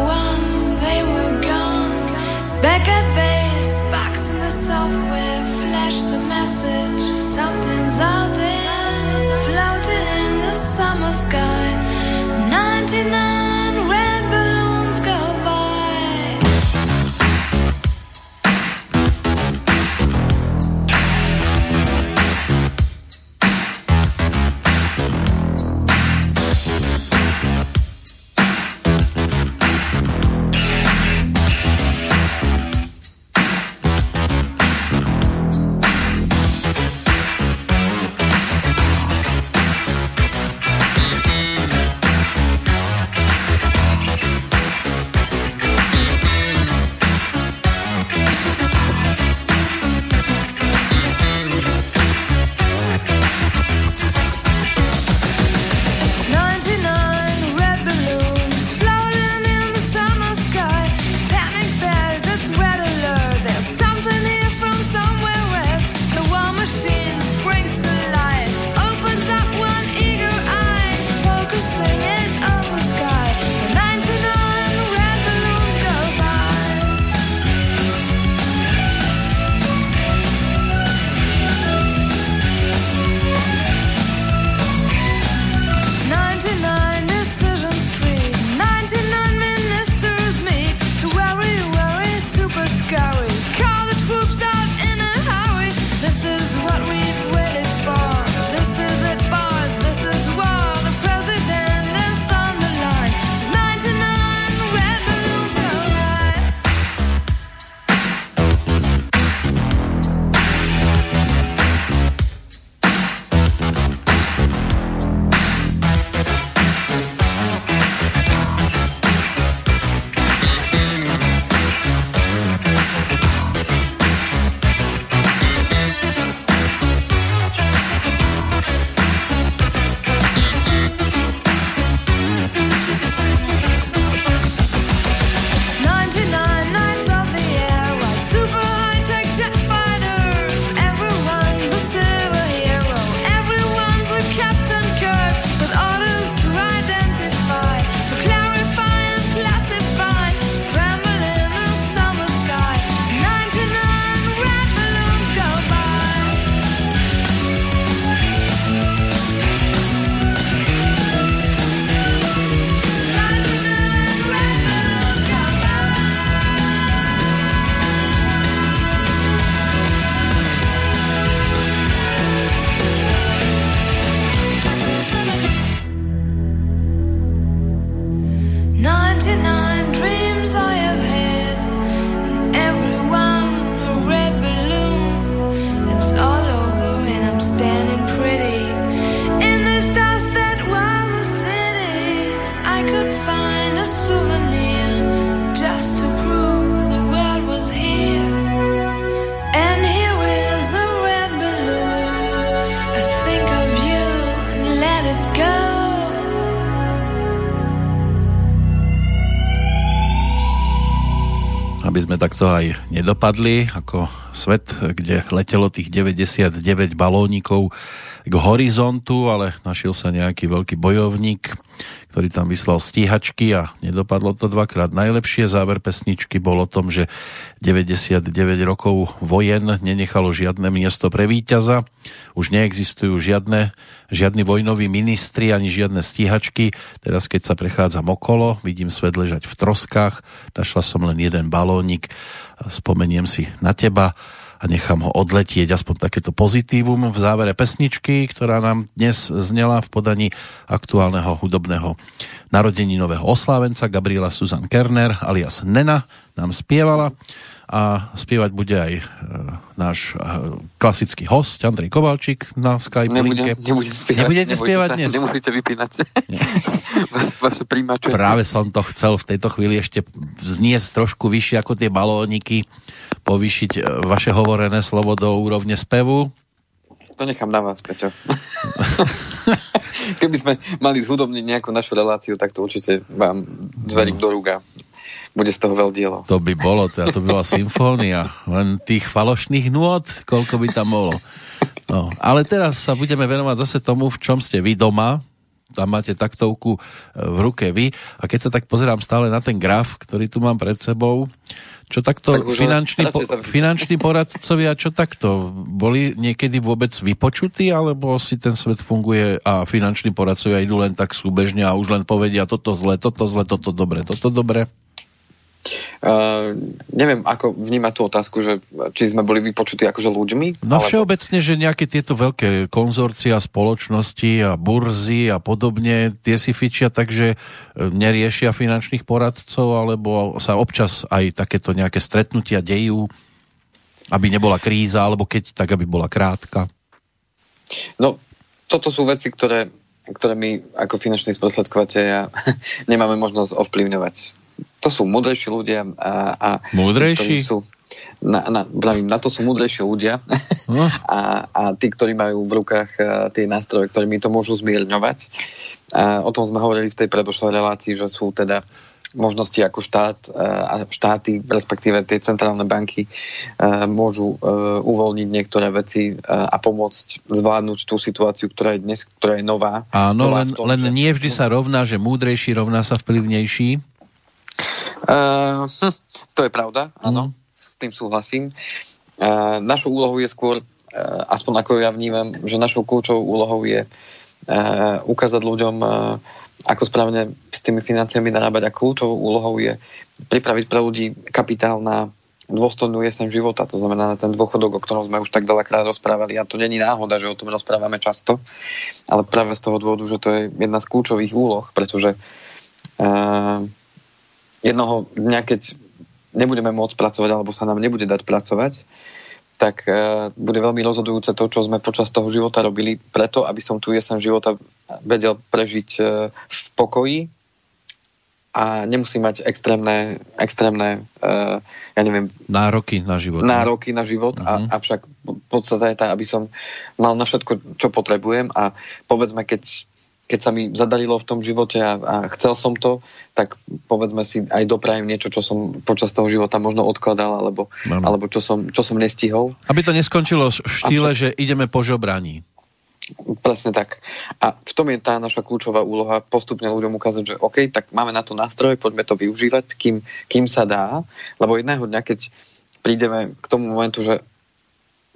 takto aj nedopadli, ako svet, kde letelo tých 99 balónikov k horizontu, ale našiel sa nejaký veľký bojovník, ktorý tam vyslal stíhačky a nedopadlo to dvakrát najlepšie. Záver pesničky bol o tom, že 99 rokov vojen nenechalo žiadne miesto pre víťaza. Už neexistujú žiadne žiadni vojnoví ministri ani žiadne stíhačky. Teraz keď sa prechádzam okolo, vidím svet ležať v troskách, našla som len jeden balónik, spomeniem si na teba a nechám ho odletieť, aspoň takéto pozitívum v závere pesničky, ktorá nám dnes znela v podaní aktuálneho hudobného narodeninového oslávenca Gabriela Susan Kerner alias Nena nám spievala a spievať bude aj e, náš e, klasický host Andrej Kovalčík na Skype Nebudem, nebudem spievať. Nebudete spievať sa, dnes? Nemusíte vypínať (laughs) vaše príjmače. Práve som to chcel v tejto chvíli ešte vzniesť trošku vyššie ako tie balóniky, povýšiť e, vaše hovorené slovo do úrovne spevu. To nechám na vás, Peťo. (laughs) Keby sme mali zhudobniť nejakú našu reláciu, tak to určite vám zverím do rúga bude z toho dielo. To by bolo, teda to by bola symfónia. Len tých falošných nôd, koľko by tam bolo. No, ale teraz sa budeme venovať zase tomu, v čom ste vy doma. Tam máte taktovku e, v ruke vy. A keď sa tak pozerám stále na ten graf, ktorý tu mám pred sebou, čo takto tak finanční, po, finanční poradcovia, čo takto? Boli niekedy vôbec vypočutí, alebo si ten svet funguje a finanční poradcovia idú len tak súbežne a už len povedia toto zle, toto zle, toto dobre, toto dobre? Uh, neviem, ako vnímať tú otázku, že či sme boli vypočutí akože ľuďmi? No alebo... všeobecne, že nejaké tieto veľké konzorcia, spoločnosti a burzy a podobne, tie si fičia takže e, neriešia finančných poradcov, alebo sa občas aj takéto nejaké stretnutia dejú, aby nebola kríza, alebo keď, tak aby bola krátka. No, toto sú veci, ktoré, ktoré my ako finanční sprostredkovateľia (laughs) nemáme možnosť ovplyvňovať to sú múdrejší ľudia a, a múdrejší? sú na, na, pravím, na to sú múdrejší ľudia no. (laughs) a, a tí, ktorí majú v rukách tie nástroje, ktorými to môžu zmierňovať. A o tom sme hovorili v tej predošlej relácii, že sú teda možnosti ako štát a štáty, respektíve tie centrálne banky môžu uvoľniť niektoré veci a pomôcť zvládnuť tú situáciu, ktorá je dnes, ktorá je nová. Áno, nová len, tom, len že... nie vždy sa rovná, že múdrejší rovná sa vplyvnejší. Uh, hm, to je pravda, áno, mm. s tým súhlasím. Uh, našou úlohou je skôr, uh, aspoň ako ja vnímam, že našou kľúčovou úlohou je uh, ukázať ľuďom, uh, ako správne s tými financiami narábať a kľúčovou úlohou je pripraviť pre ľudí kapitál na dôstojnú jesen života, to znamená na ten dôchodok, o ktorom sme už tak veľakrát rozprávali. A to není náhoda, že o tom rozprávame často, ale práve z toho dôvodu, že to je jedna z kľúčových úloh, pretože uh, jednoho dňa, keď nebudeme môcť pracovať alebo sa nám nebude dať pracovať, tak uh, bude veľmi rozhodujúce to, čo sme počas toho života robili, preto, aby som tu jesen života vedel prežiť uh, v pokoji, a nemusí mať extrémne, extrémne uh, ja neviem... Nároky na život. Nároky na život, uh-huh. a, mhm. avšak podstate je tá, aby som mal na všetko, čo potrebujem a povedzme, keď, keď sa mi zadarilo v tom živote a, a chcel som to, tak povedzme si aj doprajem niečo, čo som počas toho života možno odkladal, alebo, alebo čo, som, čo som nestihol. Aby to neskončilo v štýle, že ideme po žobraní. Presne tak. A v tom je tá naša kľúčová úloha postupne ľuďom ukázať, že OK, tak máme na to nástroje, poďme to využívať, kým, kým sa dá, lebo jedného dňa, keď prídeme k tomu momentu, že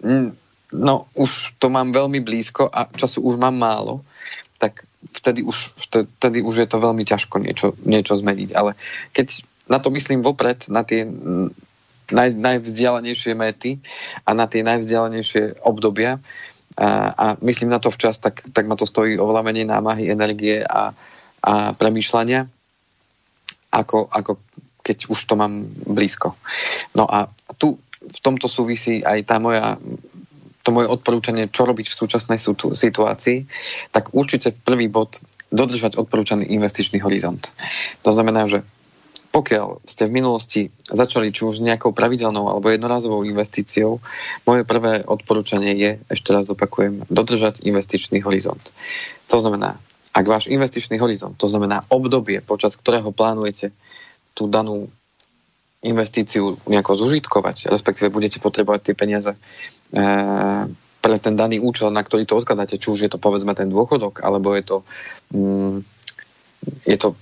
mm, no už to mám veľmi blízko a času už mám málo, tak vtedy už, vtedy už je to veľmi ťažko niečo, niečo zmeniť. Ale keď na to myslím vopred, na tie naj, najvzdialenejšie méty a na tie najvzdialenejšie obdobia, a, a myslím na to včas, tak, tak ma to stojí oveľa menej námahy, energie a, a premýšľania, ako, ako keď už to mám blízko. No a tu v tomto súvisí aj tá moja to moje odporúčanie, čo robiť v súčasnej situácii, tak určite prvý bod dodržať odporúčaný investičný horizont. To znamená, že pokiaľ ste v minulosti začali či už nejakou pravidelnou alebo jednorazovou investíciou, moje prvé odporúčanie je, ešte raz opakujem, dodržať investičný horizont. To znamená, ak váš investičný horizont, to znamená obdobie, počas ktorého plánujete tú danú investíciu nejako zužitkovať, respektíve budete potrebovať tie peniaze e, pre ten daný účel, na ktorý to odkladáte, či už je to povedzme ten dôchodok, alebo je to, mm, je to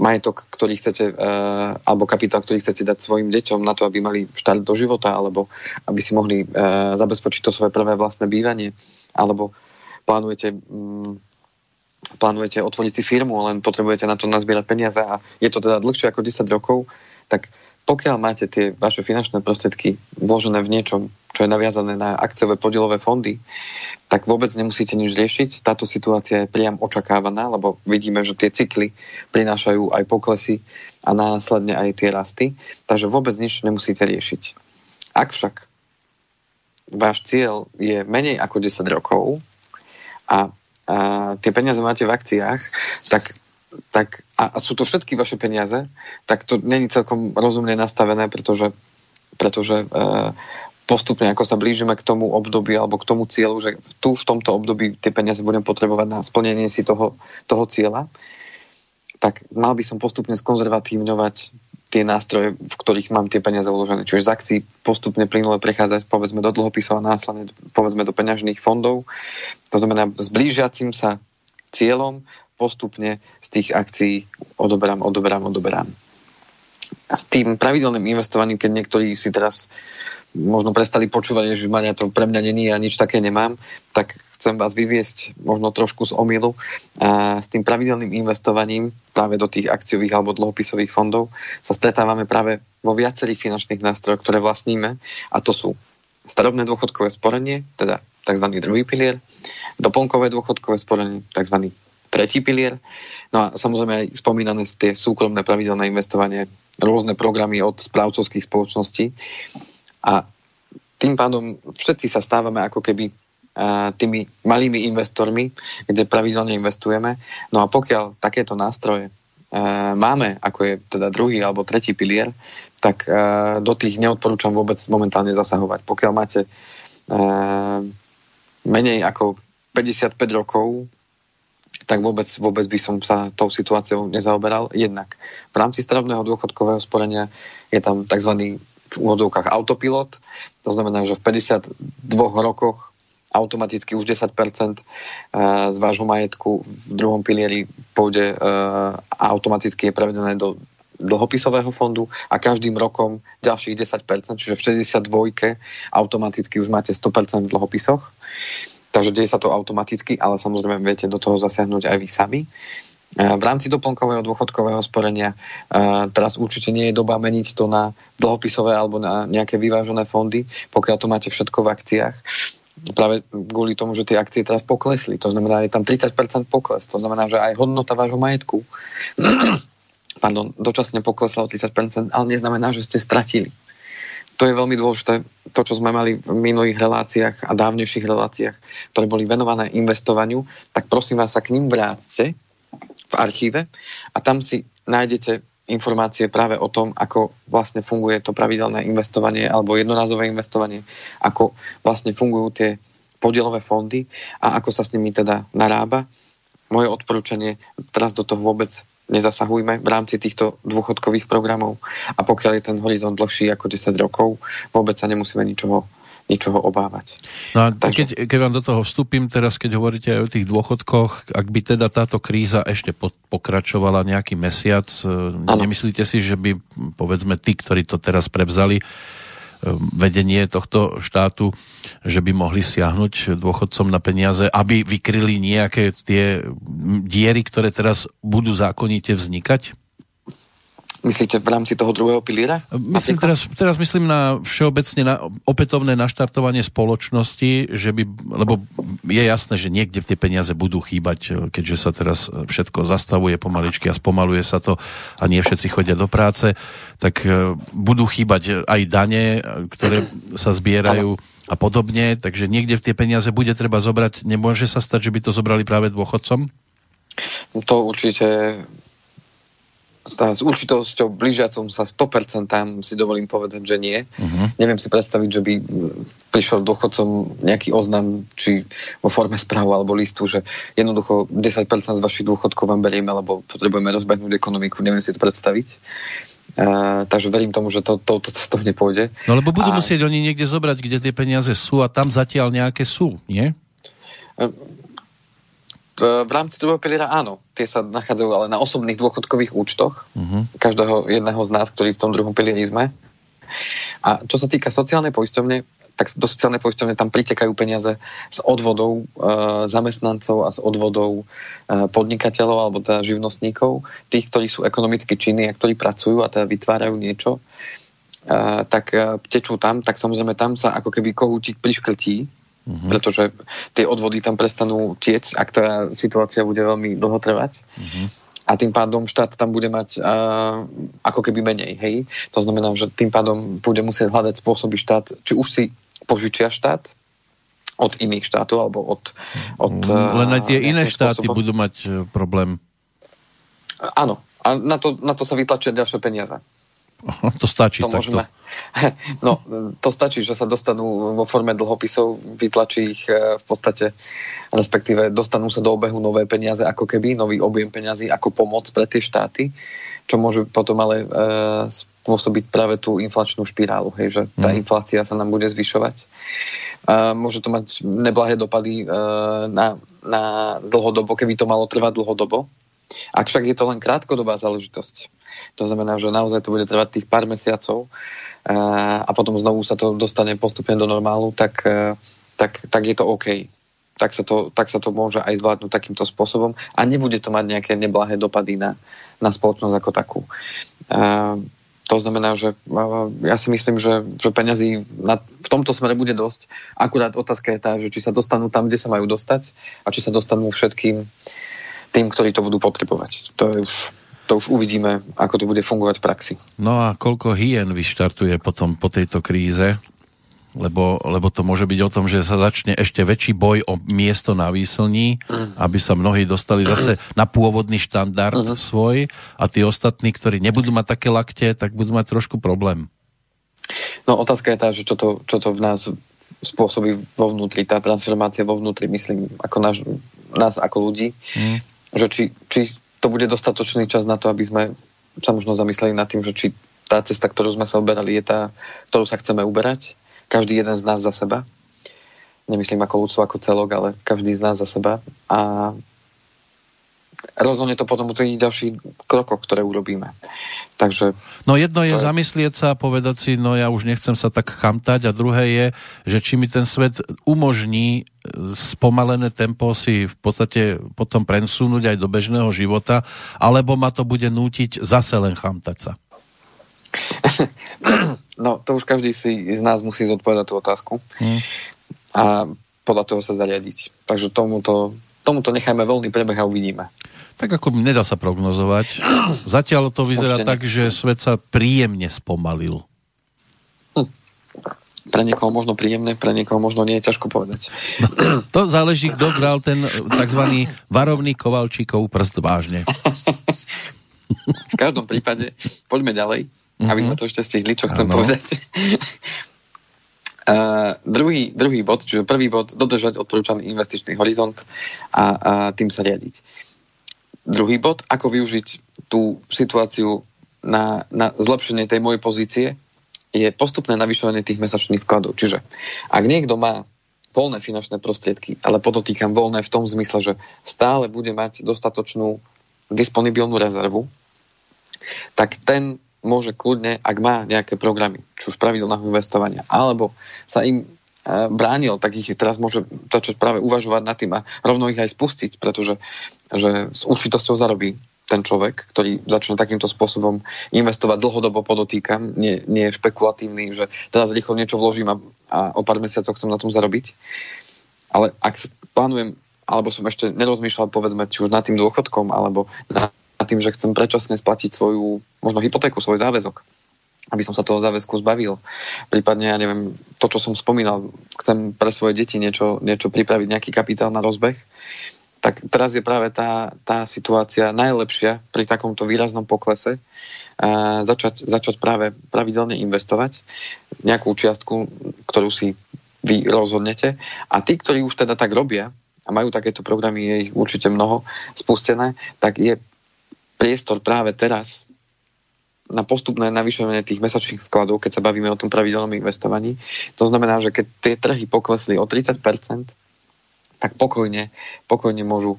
majetok, ktorý chcete, uh, alebo kapitál, ktorý chcete dať svojim deťom na to, aby mali štart do života, alebo aby si mohli uh, zabezpečiť to svoje prvé vlastné bývanie, alebo plánujete um, plánujete otvoriť si firmu, len potrebujete na to nazbierať peniaze a je to teda dlhšie ako 10 rokov, tak pokiaľ máte tie vaše finančné prostriedky vložené v niečom, čo je naviazané na akciové podielové fondy, tak vôbec nemusíte nič riešiť. Táto situácia je priam očakávaná, lebo vidíme, že tie cykly prinášajú aj poklesy a následne aj tie rasty, takže vôbec nič nemusíte riešiť. Ak však váš cieľ je menej ako 10 rokov a, a tie peniaze máte v akciách, tak tak, a, sú to všetky vaše peniaze, tak to není celkom rozumne nastavené, pretože, pretože e, postupne, ako sa blížime k tomu obdobiu alebo k tomu cieľu, že tu v tomto období tie peniaze budem potrebovať na splnenie si toho, toho cieľa, tak mal by som postupne skonzervatívňovať tie nástroje, v ktorých mám tie peniaze uložené. Čiže z akcií postupne plynule prechádzať povedzme do dlhopisov a následne povedzme do peňažných fondov. To znamená s blížiacim sa cieľom postupne z tých akcií odoberám, odoberám, odoberám. A s tým pravidelným investovaním, keď niektorí si teraz možno prestali počúvať, že Maria to pre mňa není a nič také nemám, tak chcem vás vyviesť možno trošku z omilu. A s tým pravidelným investovaním práve do tých akciových alebo dlhopisových fondov sa stretávame práve vo viacerých finančných nástrojoch, ktoré vlastníme a to sú starobné dôchodkové sporenie, teda tzv. druhý pilier, doplnkové dôchodkové sporenie, tzv tretí pilier. No a samozrejme aj spomínané tie súkromné pravidelné investovanie, rôzne programy od správcovských spoločností. A tým pádom všetci sa stávame ako keby tými malými investormi, kde pravidelne investujeme. No a pokiaľ takéto nástroje máme, ako je teda druhý alebo tretí pilier, tak do tých neodporúčam vôbec momentálne zasahovať. Pokiaľ máte menej ako 55 rokov, tak vôbec, vôbec by som sa tou situáciou nezaoberal. Jednak v rámci starobného dôchodkového sporenia je tam tzv. v úvodzovkách autopilot, to znamená, že v 52 rokoch automaticky už 10% eh, z vášho majetku v druhom pilieri pôjde a automaticky je prevedené do dlhopisového fondu a každým rokom ďalších 10%, čiže v 62 automaticky už máte 100% v dlhopisoch. Takže deje sa to automaticky, ale samozrejme viete do toho zasiahnuť aj vy sami. v rámci doplnkového dôchodkového sporenia teraz určite nie je doba meniť to na dlhopisové alebo na nejaké vyvážené fondy, pokiaľ to máte všetko v akciách práve kvôli tomu, že tie akcie teraz poklesli. To znamená, je tam 30% pokles. To znamená, že aj hodnota vášho majetku (clears throat) pardon, dočasne poklesla o 30%, ale neznamená, že ste stratili. To je veľmi dôležité, to, čo sme mali v minulých reláciách a dávnejších reláciách, ktoré boli venované investovaniu, tak prosím vás sa k ním vráťte v archíve a tam si nájdete informácie práve o tom, ako vlastne funguje to pravidelné investovanie alebo jednorázové investovanie, ako vlastne fungujú tie podielové fondy a ako sa s nimi teda narába. Moje odporúčanie, teraz do toho vôbec nezasahujme v rámci týchto dôchodkových programov a pokiaľ je ten horizont dlhší ako 10 rokov, vôbec sa nemusíme ničoho ničoho obávať. No a Takže... keď, keď vám do toho vstúpim teraz, keď hovoríte aj o tých dôchodkoch, ak by teda táto kríza ešte po, pokračovala nejaký mesiac, ano. nemyslíte si, že by povedzme tí, ktorí to teraz prevzali, vedenie tohto štátu, že by mohli siahnuť dôchodcom na peniaze, aby vykryli nejaké tie diery, ktoré teraz budú zákonite vznikať? Myslíte v rámci toho druhého piliera? Myslím teraz, teraz myslím na všeobecne na opätovné naštartovanie spoločnosti, že by, lebo je jasné, že niekde tie peniaze budú chýbať, keďže sa teraz všetko zastavuje pomaličky a spomaluje sa to a nie všetci chodia do práce, tak e, budú chýbať aj dane, ktoré sa zbierajú a podobne, takže niekde tie peniaze bude treba zobrať. Nemôže sa stať, že by to zobrali práve dôchodcom? To určite s určitosťou blížiacom sa 100% si dovolím povedať, že nie. Uh-huh. Neviem si predstaviť, že by prišiel dôchodcom nejaký oznam, či vo forme správu alebo listu, že jednoducho 10% z vašich dôchodkov vám berieme, lebo potrebujeme rozbehnúť ekonomiku. Neviem si to predstaviť. Uh, takže verím tomu, že to, touto cestou nepôjde. No lebo budú a... musieť oni niekde zobrať, kde tie peniaze sú a tam zatiaľ nejaké sú, nie? Uh, v rámci druhého piliera áno, tie sa nachádzajú ale na osobných dôchodkových účtoch uh-huh. každého jedného z nás, ktorý v tom druhom pilieri sme. A čo sa týka sociálnej poisťovne, tak do sociálnej poisťovne tam pritekajú peniaze z odvodov e, zamestnancov a z odvodov e, podnikateľov alebo teda živnostníkov, tých, ktorí sú ekonomicky činní a ktorí pracujú a teda vytvárajú niečo, e, tak e, tečú tam, tak samozrejme tam sa ako keby kohútik priškrtí uh-huh. pretože tie odvody tam prestanú tiec, ak tá situácia bude veľmi dlho trvať. Uh-huh. A tým pádom štát tam bude mať uh, ako keby menej, hej. To znamená, že tým pádom bude musieť hľadať spôsoby štát, či už si požičia štát od iných štátov, alebo od... od Len aj tie iné štáty spôsobom. budú mať problém. Áno, a na to, na to sa vytlačia ďalšie peniaze. (laughs) To stačí to takto. Môžeme. (laughs) No, to stačí, že sa dostanú vo forme dlhopisov, vytlačí ich e, v podstate, respektíve dostanú sa do obehu nové peniaze, ako keby, nový objem peniazy ako pomoc pre tie štáty, čo môže potom ale e, spôsobiť práve tú inflačnú špirálu, hej, že tá mm. inflácia sa nám bude zvyšovať. E, môže to mať neblahé dopady e, na, na dlhodobo, keby to malo trvať dlhodobo. Ak však je to len krátkodobá záležitosť, to znamená, že naozaj to bude trvať tých pár mesiacov a potom znovu sa to dostane postupne do normálu, tak, e, tak, tak je to OK. Tak sa, to, tak sa to môže aj zvládnuť takýmto spôsobom a nebude to mať nejaké neblahé dopady na, na spoločnosť ako takú. A, to znamená, že ja si myslím, že, že peňazí na, v tomto smere bude dosť. Akurát otázka je tá, že či sa dostanú tam, kde sa majú dostať a či sa dostanú všetkým tým, ktorí to budú potrebovať. To je už to už uvidíme, ako to bude fungovať v praxi. No a koľko hien vyštartuje potom po tejto kríze? Lebo, lebo to môže byť o tom, že sa začne ešte väčší boj o miesto na výslní, mm. aby sa mnohí dostali zase na pôvodný štandard mm. svoj a tí ostatní, ktorí nebudú mať také lakte, tak budú mať trošku problém. No otázka je tá, že čo to, čo to v nás spôsobí vo vnútri, tá transformácia vo vnútri, myslím, ako náš, nás ako ľudí, mm. že či, či to bude dostatočný čas na to, aby sme sa možno zamysleli nad tým, že či tá cesta, ktorú sme sa uberali, je tá, ktorú sa chceme uberať. Každý jeden z nás za seba. Nemyslím ako ľudstvo, ako celok, ale každý z nás za seba. A rozhodne to potom u tých ďalších krokoch, ktoré urobíme. Takže... No jedno je, je zamyslieť sa a povedať si, no ja už nechcem sa tak chamtať a druhé je, že či mi ten svet umožní e, spomalené tempo si v podstate potom presunúť aj do bežného života, alebo ma to bude nútiť zase len chamtať sa. (clears throat) No, to už každý si z nás musí zodpovedať tú otázku. Hmm. A podľa toho sa zariadiť. Takže tomuto, tomuto nechajme voľný prebeh a uvidíme. Tak ako nedá sa prognozovať. Zatiaľ to vyzerá Určite tak, že svet sa príjemne spomalil. Hm. Pre niekoho možno príjemné, pre niekoho možno nie je ťažko povedať. No, (clears throat) to záleží, kto bral ten tzv. varovný Kovalčíkov prst vážne. v každom prípade, poďme ďalej, mm-hmm. aby sme to ešte stihli, čo chcem ano. povedať. Uh, druhý, druhý bod, čiže prvý bod, dodržať odporúčaný investičný horizont a, a tým sa riadiť. Druhý bod, ako využiť tú situáciu na, na zlepšenie tej mojej pozície, je postupné navyšovanie tých mesačných vkladov. Čiže ak niekto má voľné finančné prostriedky, ale podotýkam voľné v tom zmysle, že stále bude mať dostatočnú disponibilnú rezervu, tak ten môže kľudne, ak má nejaké programy, či už pravidelného investovania, alebo sa im bránil, tak ich teraz môže začať práve uvažovať nad tým a rovno ich aj spustiť, pretože že s určitosťou zarobí ten človek, ktorý začne takýmto spôsobom investovať dlhodobo podotýkam, nie, nie je špekulatívny, že teraz rýchlo niečo vložím a, a o pár mesiacov chcem na tom zarobiť. Ale ak plánujem, alebo som ešte nerozmýšľal, povedzme, či už nad tým dôchodkom, alebo nad tým, že chcem predčasne splatiť svoju, možno hypotéku, svoj záväzok, aby som sa toho záväzku zbavil. Prípadne, ja neviem, to, čo som spomínal, chcem pre svoje deti niečo, niečo pripraviť, nejaký kapitál na rozbeh, tak teraz je práve tá, tá situácia najlepšia pri takomto výraznom poklese a začať, začať práve pravidelne investovať nejakú čiastku, ktorú si vy rozhodnete. A tí, ktorí už teda tak robia a majú takéto programy, je ich určite mnoho spustené, tak je priestor práve teraz na postupné navyšovanie tých mesačných vkladov, keď sa bavíme o tom pravidelnom investovaní. To znamená, že keď tie trhy poklesli o 30%, tak pokojne, pokojne môžu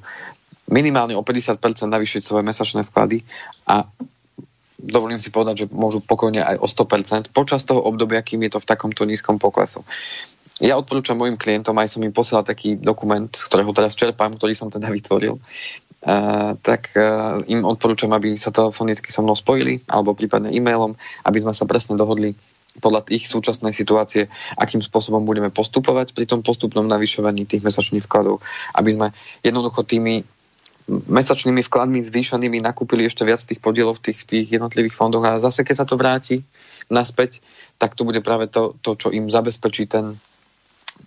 minimálne o 50% navýšiť svoje mesačné vklady a dovolím si povedať, že môžu pokojne aj o 100% počas toho obdobia, kým je to v takomto nízkom poklesu. Ja odporúčam mojim klientom, aj som im poslal taký dokument, z ktorého teraz čerpám, ktorý som teda vytvoril, tak im odporúčam, aby sa telefonicky so mnou spojili alebo prípadne e-mailom, aby sme sa presne dohodli podľa ich súčasnej situácie, akým spôsobom budeme postupovať pri tom postupnom navyšovaní tých mesačných vkladov, aby sme jednoducho tými mesačnými vkladmi zvýšenými nakúpili ešte viac tých podielov v tých, tých jednotlivých fondoch. A zase keď sa to vráti naspäť, tak to bude práve to, to čo im zabezpečí ten,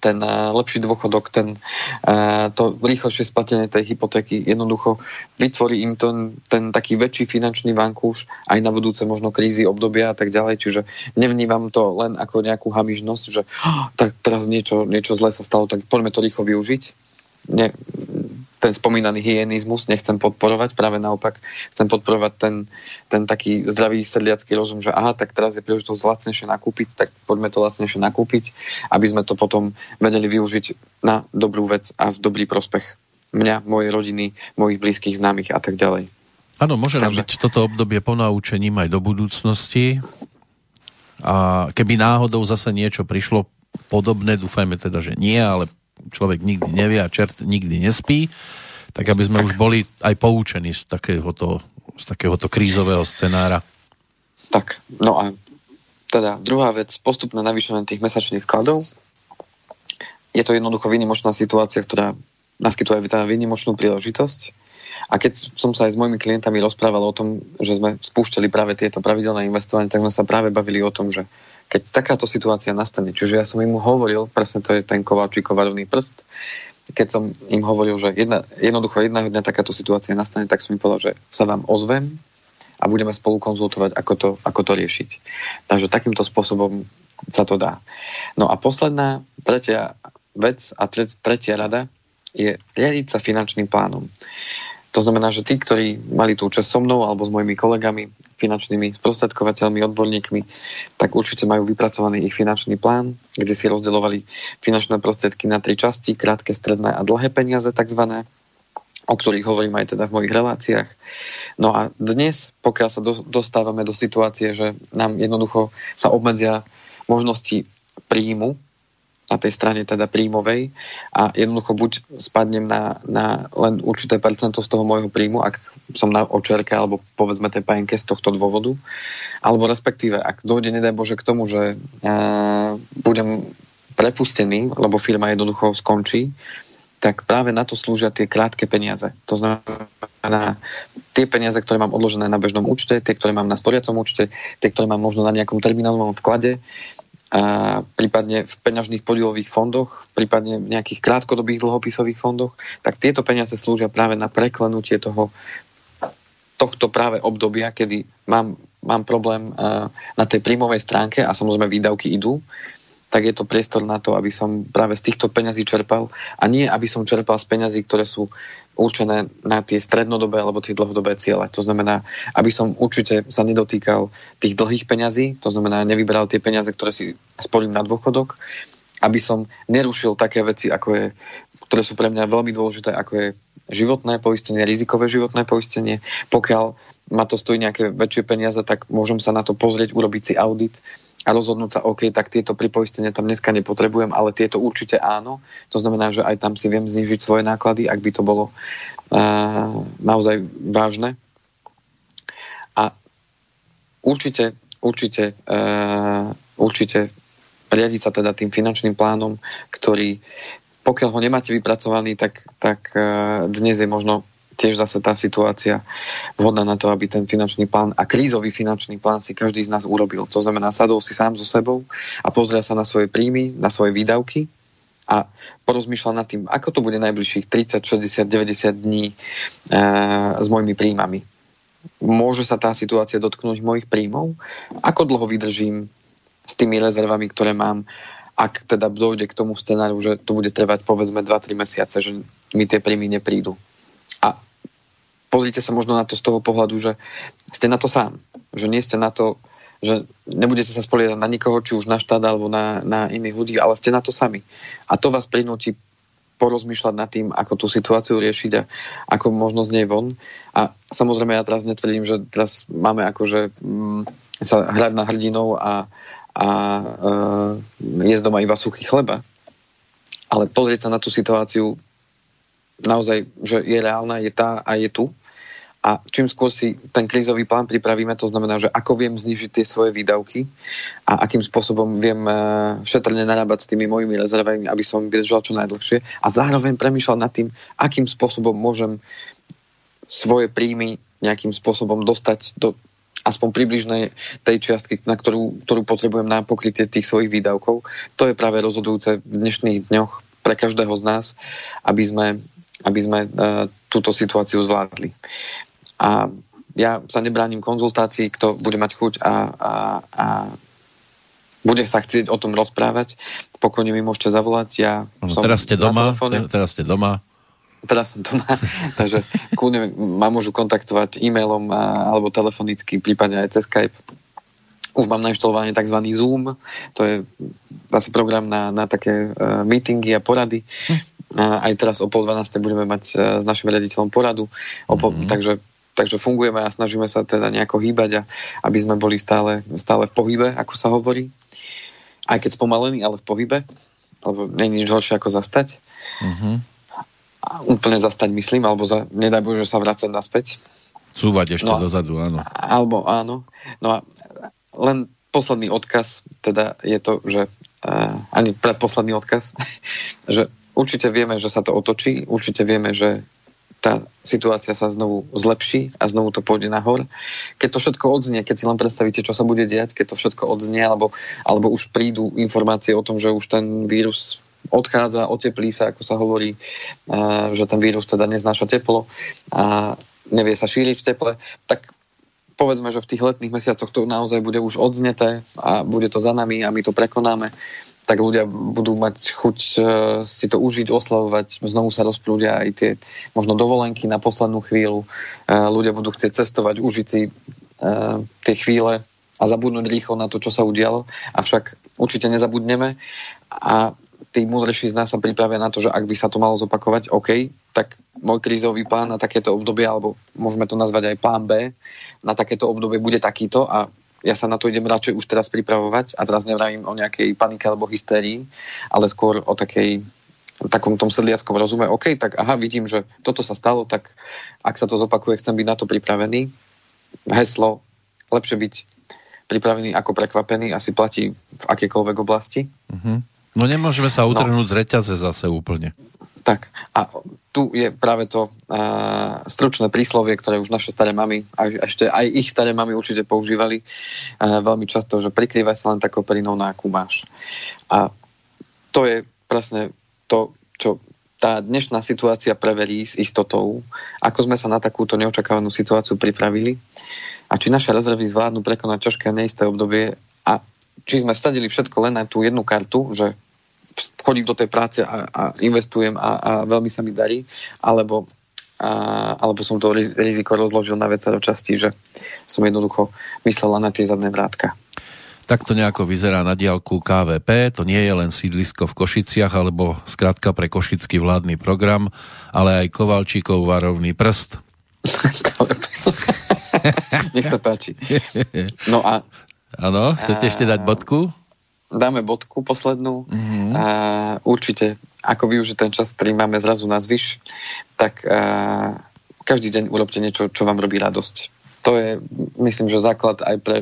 ten uh, lepší dôchodok, ten, uh, to rýchlejšie splatenie tej hypotéky jednoducho vytvorí im ten, ten taký väčší finančný vankúš aj na budúce možno krízy, obdobia a tak ďalej. Čiže nevnímam to len ako nejakú hamižnosť, že oh, tak teraz niečo, niečo zlé sa stalo, tak poďme to rýchlo využiť. Ne, ten spomínaný hygienizmus nechcem podporovať, práve naopak chcem podporovať ten, ten taký zdravý sedliacký rozum, že aha, tak teraz je príležitosť lacnejšie nakúpiť, tak poďme to lacnejšie nakúpiť, aby sme to potom vedeli využiť na dobrú vec a v dobrý prospech mňa, mojej rodiny, mojich blízkych známych a tak ďalej. Áno, môže nám byť toto obdobie ponaučením aj do budúcnosti. A keby náhodou zase niečo prišlo podobné, dúfajme teda, že nie, ale človek nikdy nevie a čert nikdy nespí, tak aby sme tak. už boli aj poučení z takéhoto, z takéhoto krízového scenára. Tak, no a teda druhá vec, postupné navýšenie tých mesačných vkladov. Je to jednoducho výnimočná situácia, ktorá naskytuje teda výnimočnú príležitosť. A keď som sa aj s mojimi klientami rozprával o tom, že sme spúšťali práve tieto pravidelné investovanie, tak sme sa práve bavili o tom, že keď takáto situácia nastane, čiže ja som im hovoril, presne to je ten kováčik varovný prst, keď som im hovoril, že jedna, jednoducho jedného dňa takáto situácia nastane, tak som im povedal, že sa vám ozvem a budeme spolu konzultovať, ako to, ako to riešiť. Takže takýmto spôsobom sa to dá. No a posledná, tretia vec a tretia rada je riadiť sa finančným plánom. To znamená, že tí, ktorí mali tú čas so mnou alebo s mojimi kolegami, finančnými sprostredkovateľmi, odborníkmi, tak určite majú vypracovaný ich finančný plán, kde si rozdeľovali finančné prostriedky na tri časti, krátke, stredné a dlhé peniaze tzv. o ktorých hovorím aj teda v mojich reláciách. No a dnes, pokiaľ sa do, dostávame do situácie, že nám jednoducho sa obmedzia možnosti príjmu na tej strane teda príjmovej a jednoducho buď spadnem na, na len určité percento z toho môjho príjmu, ak som na očerke alebo povedzme tej pajenke z tohto dôvodu, alebo respektíve ak dojde, nedaj Bože, k tomu, že uh, budem prepustený, lebo firma jednoducho skončí, tak práve na to slúžia tie krátke peniaze. To znamená tie peniaze, ktoré mám odložené na bežnom účte, tie, ktoré mám na sporiacom účte, tie, ktoré mám možno na nejakom terminálovom vklade, a prípadne v peňažných podielových fondoch, prípadne v nejakých krátkodobých dlhopisových fondoch, tak tieto peniaze slúžia práve na preklenutie toho, tohto práve obdobia, kedy mám, mám problém na tej príjmovej stránke a samozrejme výdavky idú, tak je to priestor na to, aby som práve z týchto peňazí čerpal a nie, aby som čerpal z peňazí, ktoré sú určené na tie strednodobé alebo tie dlhodobé ciele. To znamená, aby som určite sa nedotýkal tých dlhých peňazí, to znamená, nevyberal tie peniaze, ktoré si sporím na dôchodok, aby som nerušil také veci, ako je, ktoré sú pre mňa veľmi dôležité, ako je životné poistenie, rizikové životné poistenie. Pokiaľ ma to stojí nejaké väčšie peniaze, tak môžem sa na to pozrieť, urobiť si audit, a rozhodnúť sa, OK, tak tieto pripoistenia tam dneska nepotrebujem, ale tieto určite áno. To znamená, že aj tam si viem znižiť svoje náklady, ak by to bolo uh, naozaj vážne. A určite, určite, uh, určite riadiť sa teda tým finančným plánom, ktorý pokiaľ ho nemáte vypracovaný, tak, tak uh, dnes je možno tiež zase tá situácia vhodná na to, aby ten finančný plán a krízový finančný plán si každý z nás urobil. To znamená, sadol si sám so sebou a pozrel sa na svoje príjmy, na svoje výdavky a porozmýšľal nad tým, ako to bude najbližších 30, 60, 90 dní e, s mojimi príjmami. Môže sa tá situácia dotknúť mojich príjmov? Ako dlho vydržím s tými rezervami, ktoré mám, ak teda dojde k tomu scenáru, že to bude trvať povedzme 2-3 mesiace, že mi tie príjmy neprídu pozrite sa možno na to z toho pohľadu, že ste na to sám. Že nie ste na to, že nebudete sa spoliehať na nikoho, či už na štát alebo na, na iných ľudí, ale ste na to sami. A to vás prinúti porozmýšľať nad tým, ako tú situáciu riešiť a ako možno z nej von. A samozrejme ja teraz netvrdím, že teraz máme akože mm, sa hrať na hrdinov a, a e, jesť doma iba suchý chleba. Ale pozrieť sa na tú situáciu naozaj, že je reálna, je tá a je tu a čím skôr si ten krízový plán pripravíme, to znamená, že ako viem znižiť tie svoje výdavky a akým spôsobom viem eh, šetrne narábať s tými mojimi rezervami, aby som vydržal čo najdlhšie a zároveň premýšľal nad tým, akým spôsobom môžem svoje príjmy nejakým spôsobom dostať do aspoň približnej tej čiastky, na ktorú, ktorú potrebujem na pokrytie tých svojich výdavkov. To je práve rozhodujúce v dnešných dňoch pre každého z nás, aby sme, aby sme uh, túto situáciu zvládli. A ja sa nebránim konzultácii, kto bude mať chuť a, a, a bude sa chcieť o tom rozprávať, pokojne mi môžete zavolať. Ja no, som teraz ste doma, teraz ste doma. Teraz som doma, (laughs) takže kľudne ma môžu kontaktovať e-mailom a, alebo telefonicky, prípadne aj cez Skype. Už mám nainštalovaný tzv. Zoom, to je zase program na, na také uh, meetingy a porady. Hm. A aj teraz o pol 12. budeme mať uh, s našim riaditeľom poradu, o pol, mm-hmm. takže takže fungujeme a snažíme sa teda nejako hýbať a aby sme boli stále, stále v pohybe, ako sa hovorí. Aj keď spomalení, ale v pohybe. Lebo je nič horšie ako zastať. Uh-huh. A úplne zastať myslím, alebo za, nedaj Bože sa vrácať naspäť. Súvať ešte no, dozadu, áno. Alebo áno. No a len posledný odkaz, teda je to, že uh, ani predposledný odkaz, (laughs) že určite vieme, že sa to otočí, určite vieme, že tá situácia sa znovu zlepší a znovu to pôjde nahor. Keď to všetko odznie, keď si len predstavíte, čo sa bude diať, keď to všetko odznie, alebo, alebo už prídu informácie o tom, že už ten vírus odchádza, oteplí sa, ako sa hovorí, že ten vírus teda neznáša teplo a nevie sa šíriť v teple, tak povedzme, že v tých letných mesiacoch to naozaj bude už odzneté a bude to za nami a my to prekonáme tak ľudia budú mať chuť uh, si to užiť, oslavovať, znovu sa rozprúdia aj tie možno dovolenky na poslednú chvíľu. Uh, ľudia budú chcieť cestovať, užiť si uh, tie chvíle a zabudnúť rýchlo na to, čo sa udialo. Avšak určite nezabudneme a tí múdrejší z nás sa pripravia na to, že ak by sa to malo zopakovať, OK, tak môj krízový plán na takéto obdobie, alebo môžeme to nazvať aj plán B, na takéto obdobie bude takýto a ja sa na to idem radšej už teraz pripravovať a teraz nevravím o nejakej panike alebo hystérii, ale skôr o takej takom tom sedliackom rozume, OK, tak aha, vidím, že toto sa stalo, tak ak sa to zopakuje, chcem byť na to pripravený. Heslo, lepšie byť pripravený ako prekvapený, asi platí v akékoľvek oblasti. Uh-huh. No nemôžeme sa utrhnúť no. z reťaze zase úplne. Tak a tu je práve to uh, stručné príslovie, ktoré už naše staré mamy, a ešte aj ich staré mamy určite používali uh, veľmi často, že prikrývaj sa len takou perinou, na akú máš. A to je presne to, čo tá dnešná situácia preverí s istotou, ako sme sa na takúto neočakávanú situáciu pripravili a či naše rezervy zvládnu prekonať ťažké a neisté obdobie a či sme vsadili všetko len na tú jednu kartu, že chodím do tej práce a, a investujem a, a veľmi sa mi darí, alebo, a, alebo som to riziko rozložil na viacero časti, že som jednoducho myslela na tie zadné vrátka. Tak to nejako vyzerá na diálku KVP, to nie je len sídlisko v Košiciach, alebo skrátka pre košický vládny program, ale aj Kovalčíkov varovný prst. (laughs) Nech sa páči. No a... Áno, chcete ešte dať bodku? Dáme bodku poslednú. Mm-hmm. A určite, ako využiť ten čas, ktorý máme zrazu na zvyš, tak a, každý deň urobte niečo, čo vám robí radosť. To je, myslím, že základ aj pre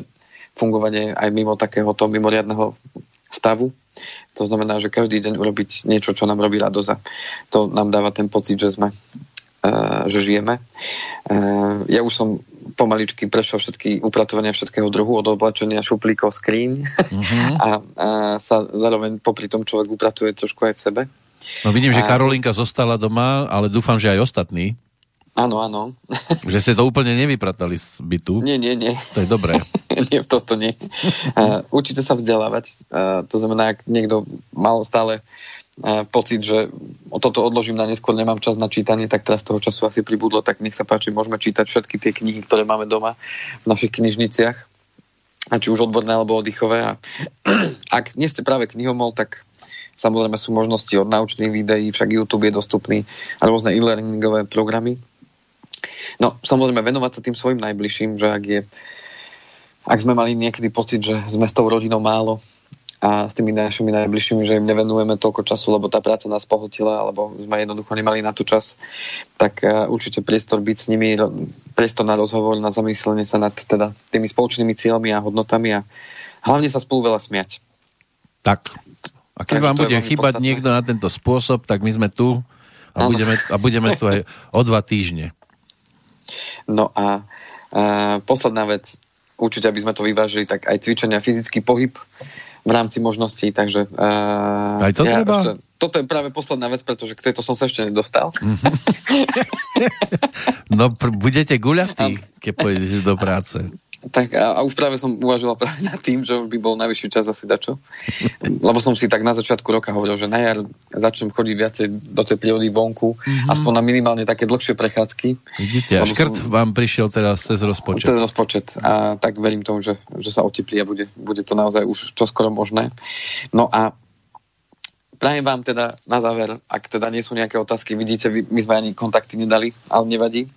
fungovanie aj mimo takéhoto mimoriadného stavu. To znamená, že každý deň urobiť niečo, čo nám robí radosť a to nám dáva ten pocit, že sme že žijeme. Ja už som pomaličky prešiel všetky upratovania všetkého druhu, od oblačenia šuplíkov, skríň uh-huh. (laughs) a, a sa zároveň popri tom človek upratuje trošku aj v sebe. No vidím, že Karolinka zostala doma, ale dúfam, že aj ostatní. Áno, áno. (laughs) Že ste to úplne nevypratali z bytu? Nie, nie, nie. To je dobré. (laughs) nie, toto nie. Uh, určite sa vzdelávať. Uh, to znamená, ak niekto mal stále pocit, že toto odložím na neskôr, nemám čas na čítanie, tak teraz toho času asi pribudlo, tak nech sa páči, môžeme čítať všetky tie knihy, ktoré máme doma v našich knižniciach, a či už odborné alebo oddychové. A (clears throat) ak nie ste práve knihomol, tak samozrejme sú možnosti od naučných videí, však YouTube je dostupný a rôzne e-learningové programy. No, samozrejme, venovať sa tým svojim najbližším, že ak je ak sme mali niekedy pocit, že sme s tou rodinou málo, a s tými našimi najbližšími, že im nevenujeme toľko času, lebo tá práca nás pohotila, alebo sme jednoducho nemali na to čas, tak uh, určite priestor byť s nimi, priestor na rozhovor, na zamyslenie sa nad teda tými spoločnými cieľmi a hodnotami a hlavne sa spolu veľa smiať. Tak. A keď Takže vám bude chýbať podstatné. niekto na tento spôsob, tak my sme tu a, budeme, a budeme tu aj o dva týždne. No a uh, posledná vec, určite, aby sme to vyvážili, tak aj cvičenia, fyzický pohyb v rámci možností, takže... Uh, Aj to ja treba? Ešte, toto je práve posledná vec, pretože k tejto som sa ešte nedostal. (laughs) no, pr- budete guľatí, keď pôjdete do práce. Tak a, a už práve som uvažoval práve nad tým, že by bol najvyšší čas asi dačo. Lebo som si tak na začiatku roka hovoril, že na jar začnem chodiť viacej do tej prírody vonku, mm-hmm. aspoň na minimálne také dlhšie prechádzky. Vidíte, a škrt som... vám prišiel teraz cez rozpočet. Cez rozpočet. A tak verím tomu, že, že sa oteplí a bude, bude to naozaj už čoskoro možné. No a Prajem vám teda na záver, ak teda nie sú nejaké otázky, vidíte, my sme ani kontakty nedali, ale nevadí.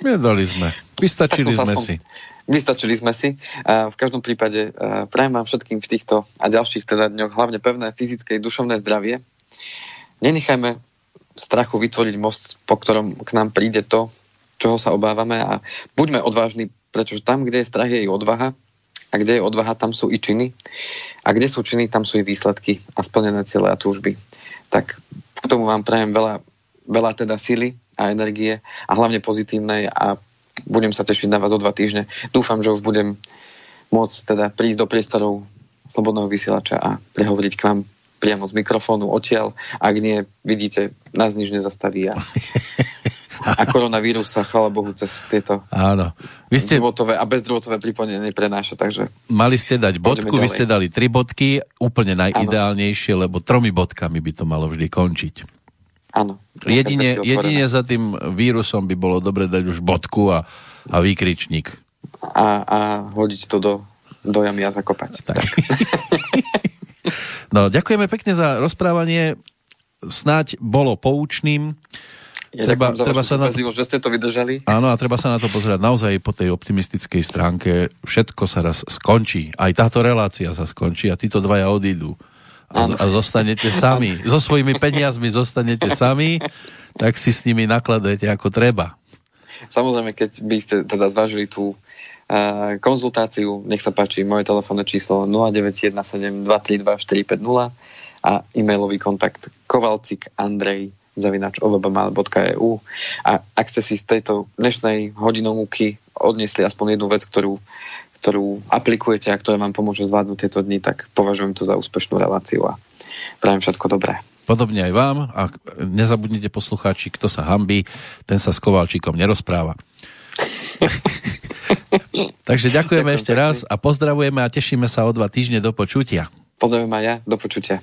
Nedali sme. Vystačili sme aspoň, si. Vystačili sme si. V každom prípade prajem vám všetkým v týchto a ďalších teda dňoch hlavne pevné fyzické a dušovné zdravie. Nenechajme strachu vytvoriť most, po ktorom k nám príde to, čoho sa obávame a buďme odvážni, pretože tam, kde je strach, je i odvaha a kde je odvaha, tam sú i činy a kde sú činy, tam sú i výsledky a splnené cieľe a túžby. Tak k tomu vám prajem veľa, veľa teda síly a energie a hlavne pozitívnej a budem sa tešiť na vás o dva týždne. Dúfam, že už budem môcť teda prísť do priestorov Slobodného vysielača a prehovoriť k vám priamo z mikrofónu odtiaľ. Ak nie, vidíte, nás nič nezastaví a, (laughs) a koronavírus sa, chvala Bohu, cez tieto Áno. Vy ste... drôtové a bezdrôtové pripojenie prenáša, takže... Mali ste dať bodku, vy ste dali tri bodky, úplne najideálnejšie, Áno. lebo tromi bodkami by to malo vždy končiť. Áno. Jedine, jedine za tým vírusom by bolo dobre dať už bodku a, a výkričník. A, a hodiť to do, do jamy a zakopať. Tak. (laughs) no, ďakujeme pekne za rozprávanie. Snáď bolo poučným Ja treba, treba sa na to... že ste to vydržali. Áno, a treba sa na to pozerať naozaj po tej optimistickej stránke. Všetko sa raz skončí. Aj táto relácia sa skončí a títo dvaja odídu. A, a zostanete sami. So svojimi peniazmi zostanete sami, tak si s nimi nakladajte ako treba. Samozrejme, keď by ste teda zvážili tú uh, konzultáciu, nech sa páči, moje telefónne číslo 0917 232 450 a e-mailový kontakt kovalcik andrej zavinač ovbmal.eu a ak ste si z tejto dnešnej hodinovky odniesli aspoň jednu vec, ktorú, ktorú aplikujete a ktorá vám pomôže zvládnuť tieto dni, tak považujem to za úspešnú reláciu a prajem všetko dobré. Podobne aj vám a nezabudnite poslucháči, kto sa hambí, ten sa s Kovalčíkom nerozpráva. (laughs) Takže ďakujeme Ďakujem ešte pekne. raz a pozdravujeme a tešíme sa o dva týždne do počutia. Pozdravujem aj ja, do počutia.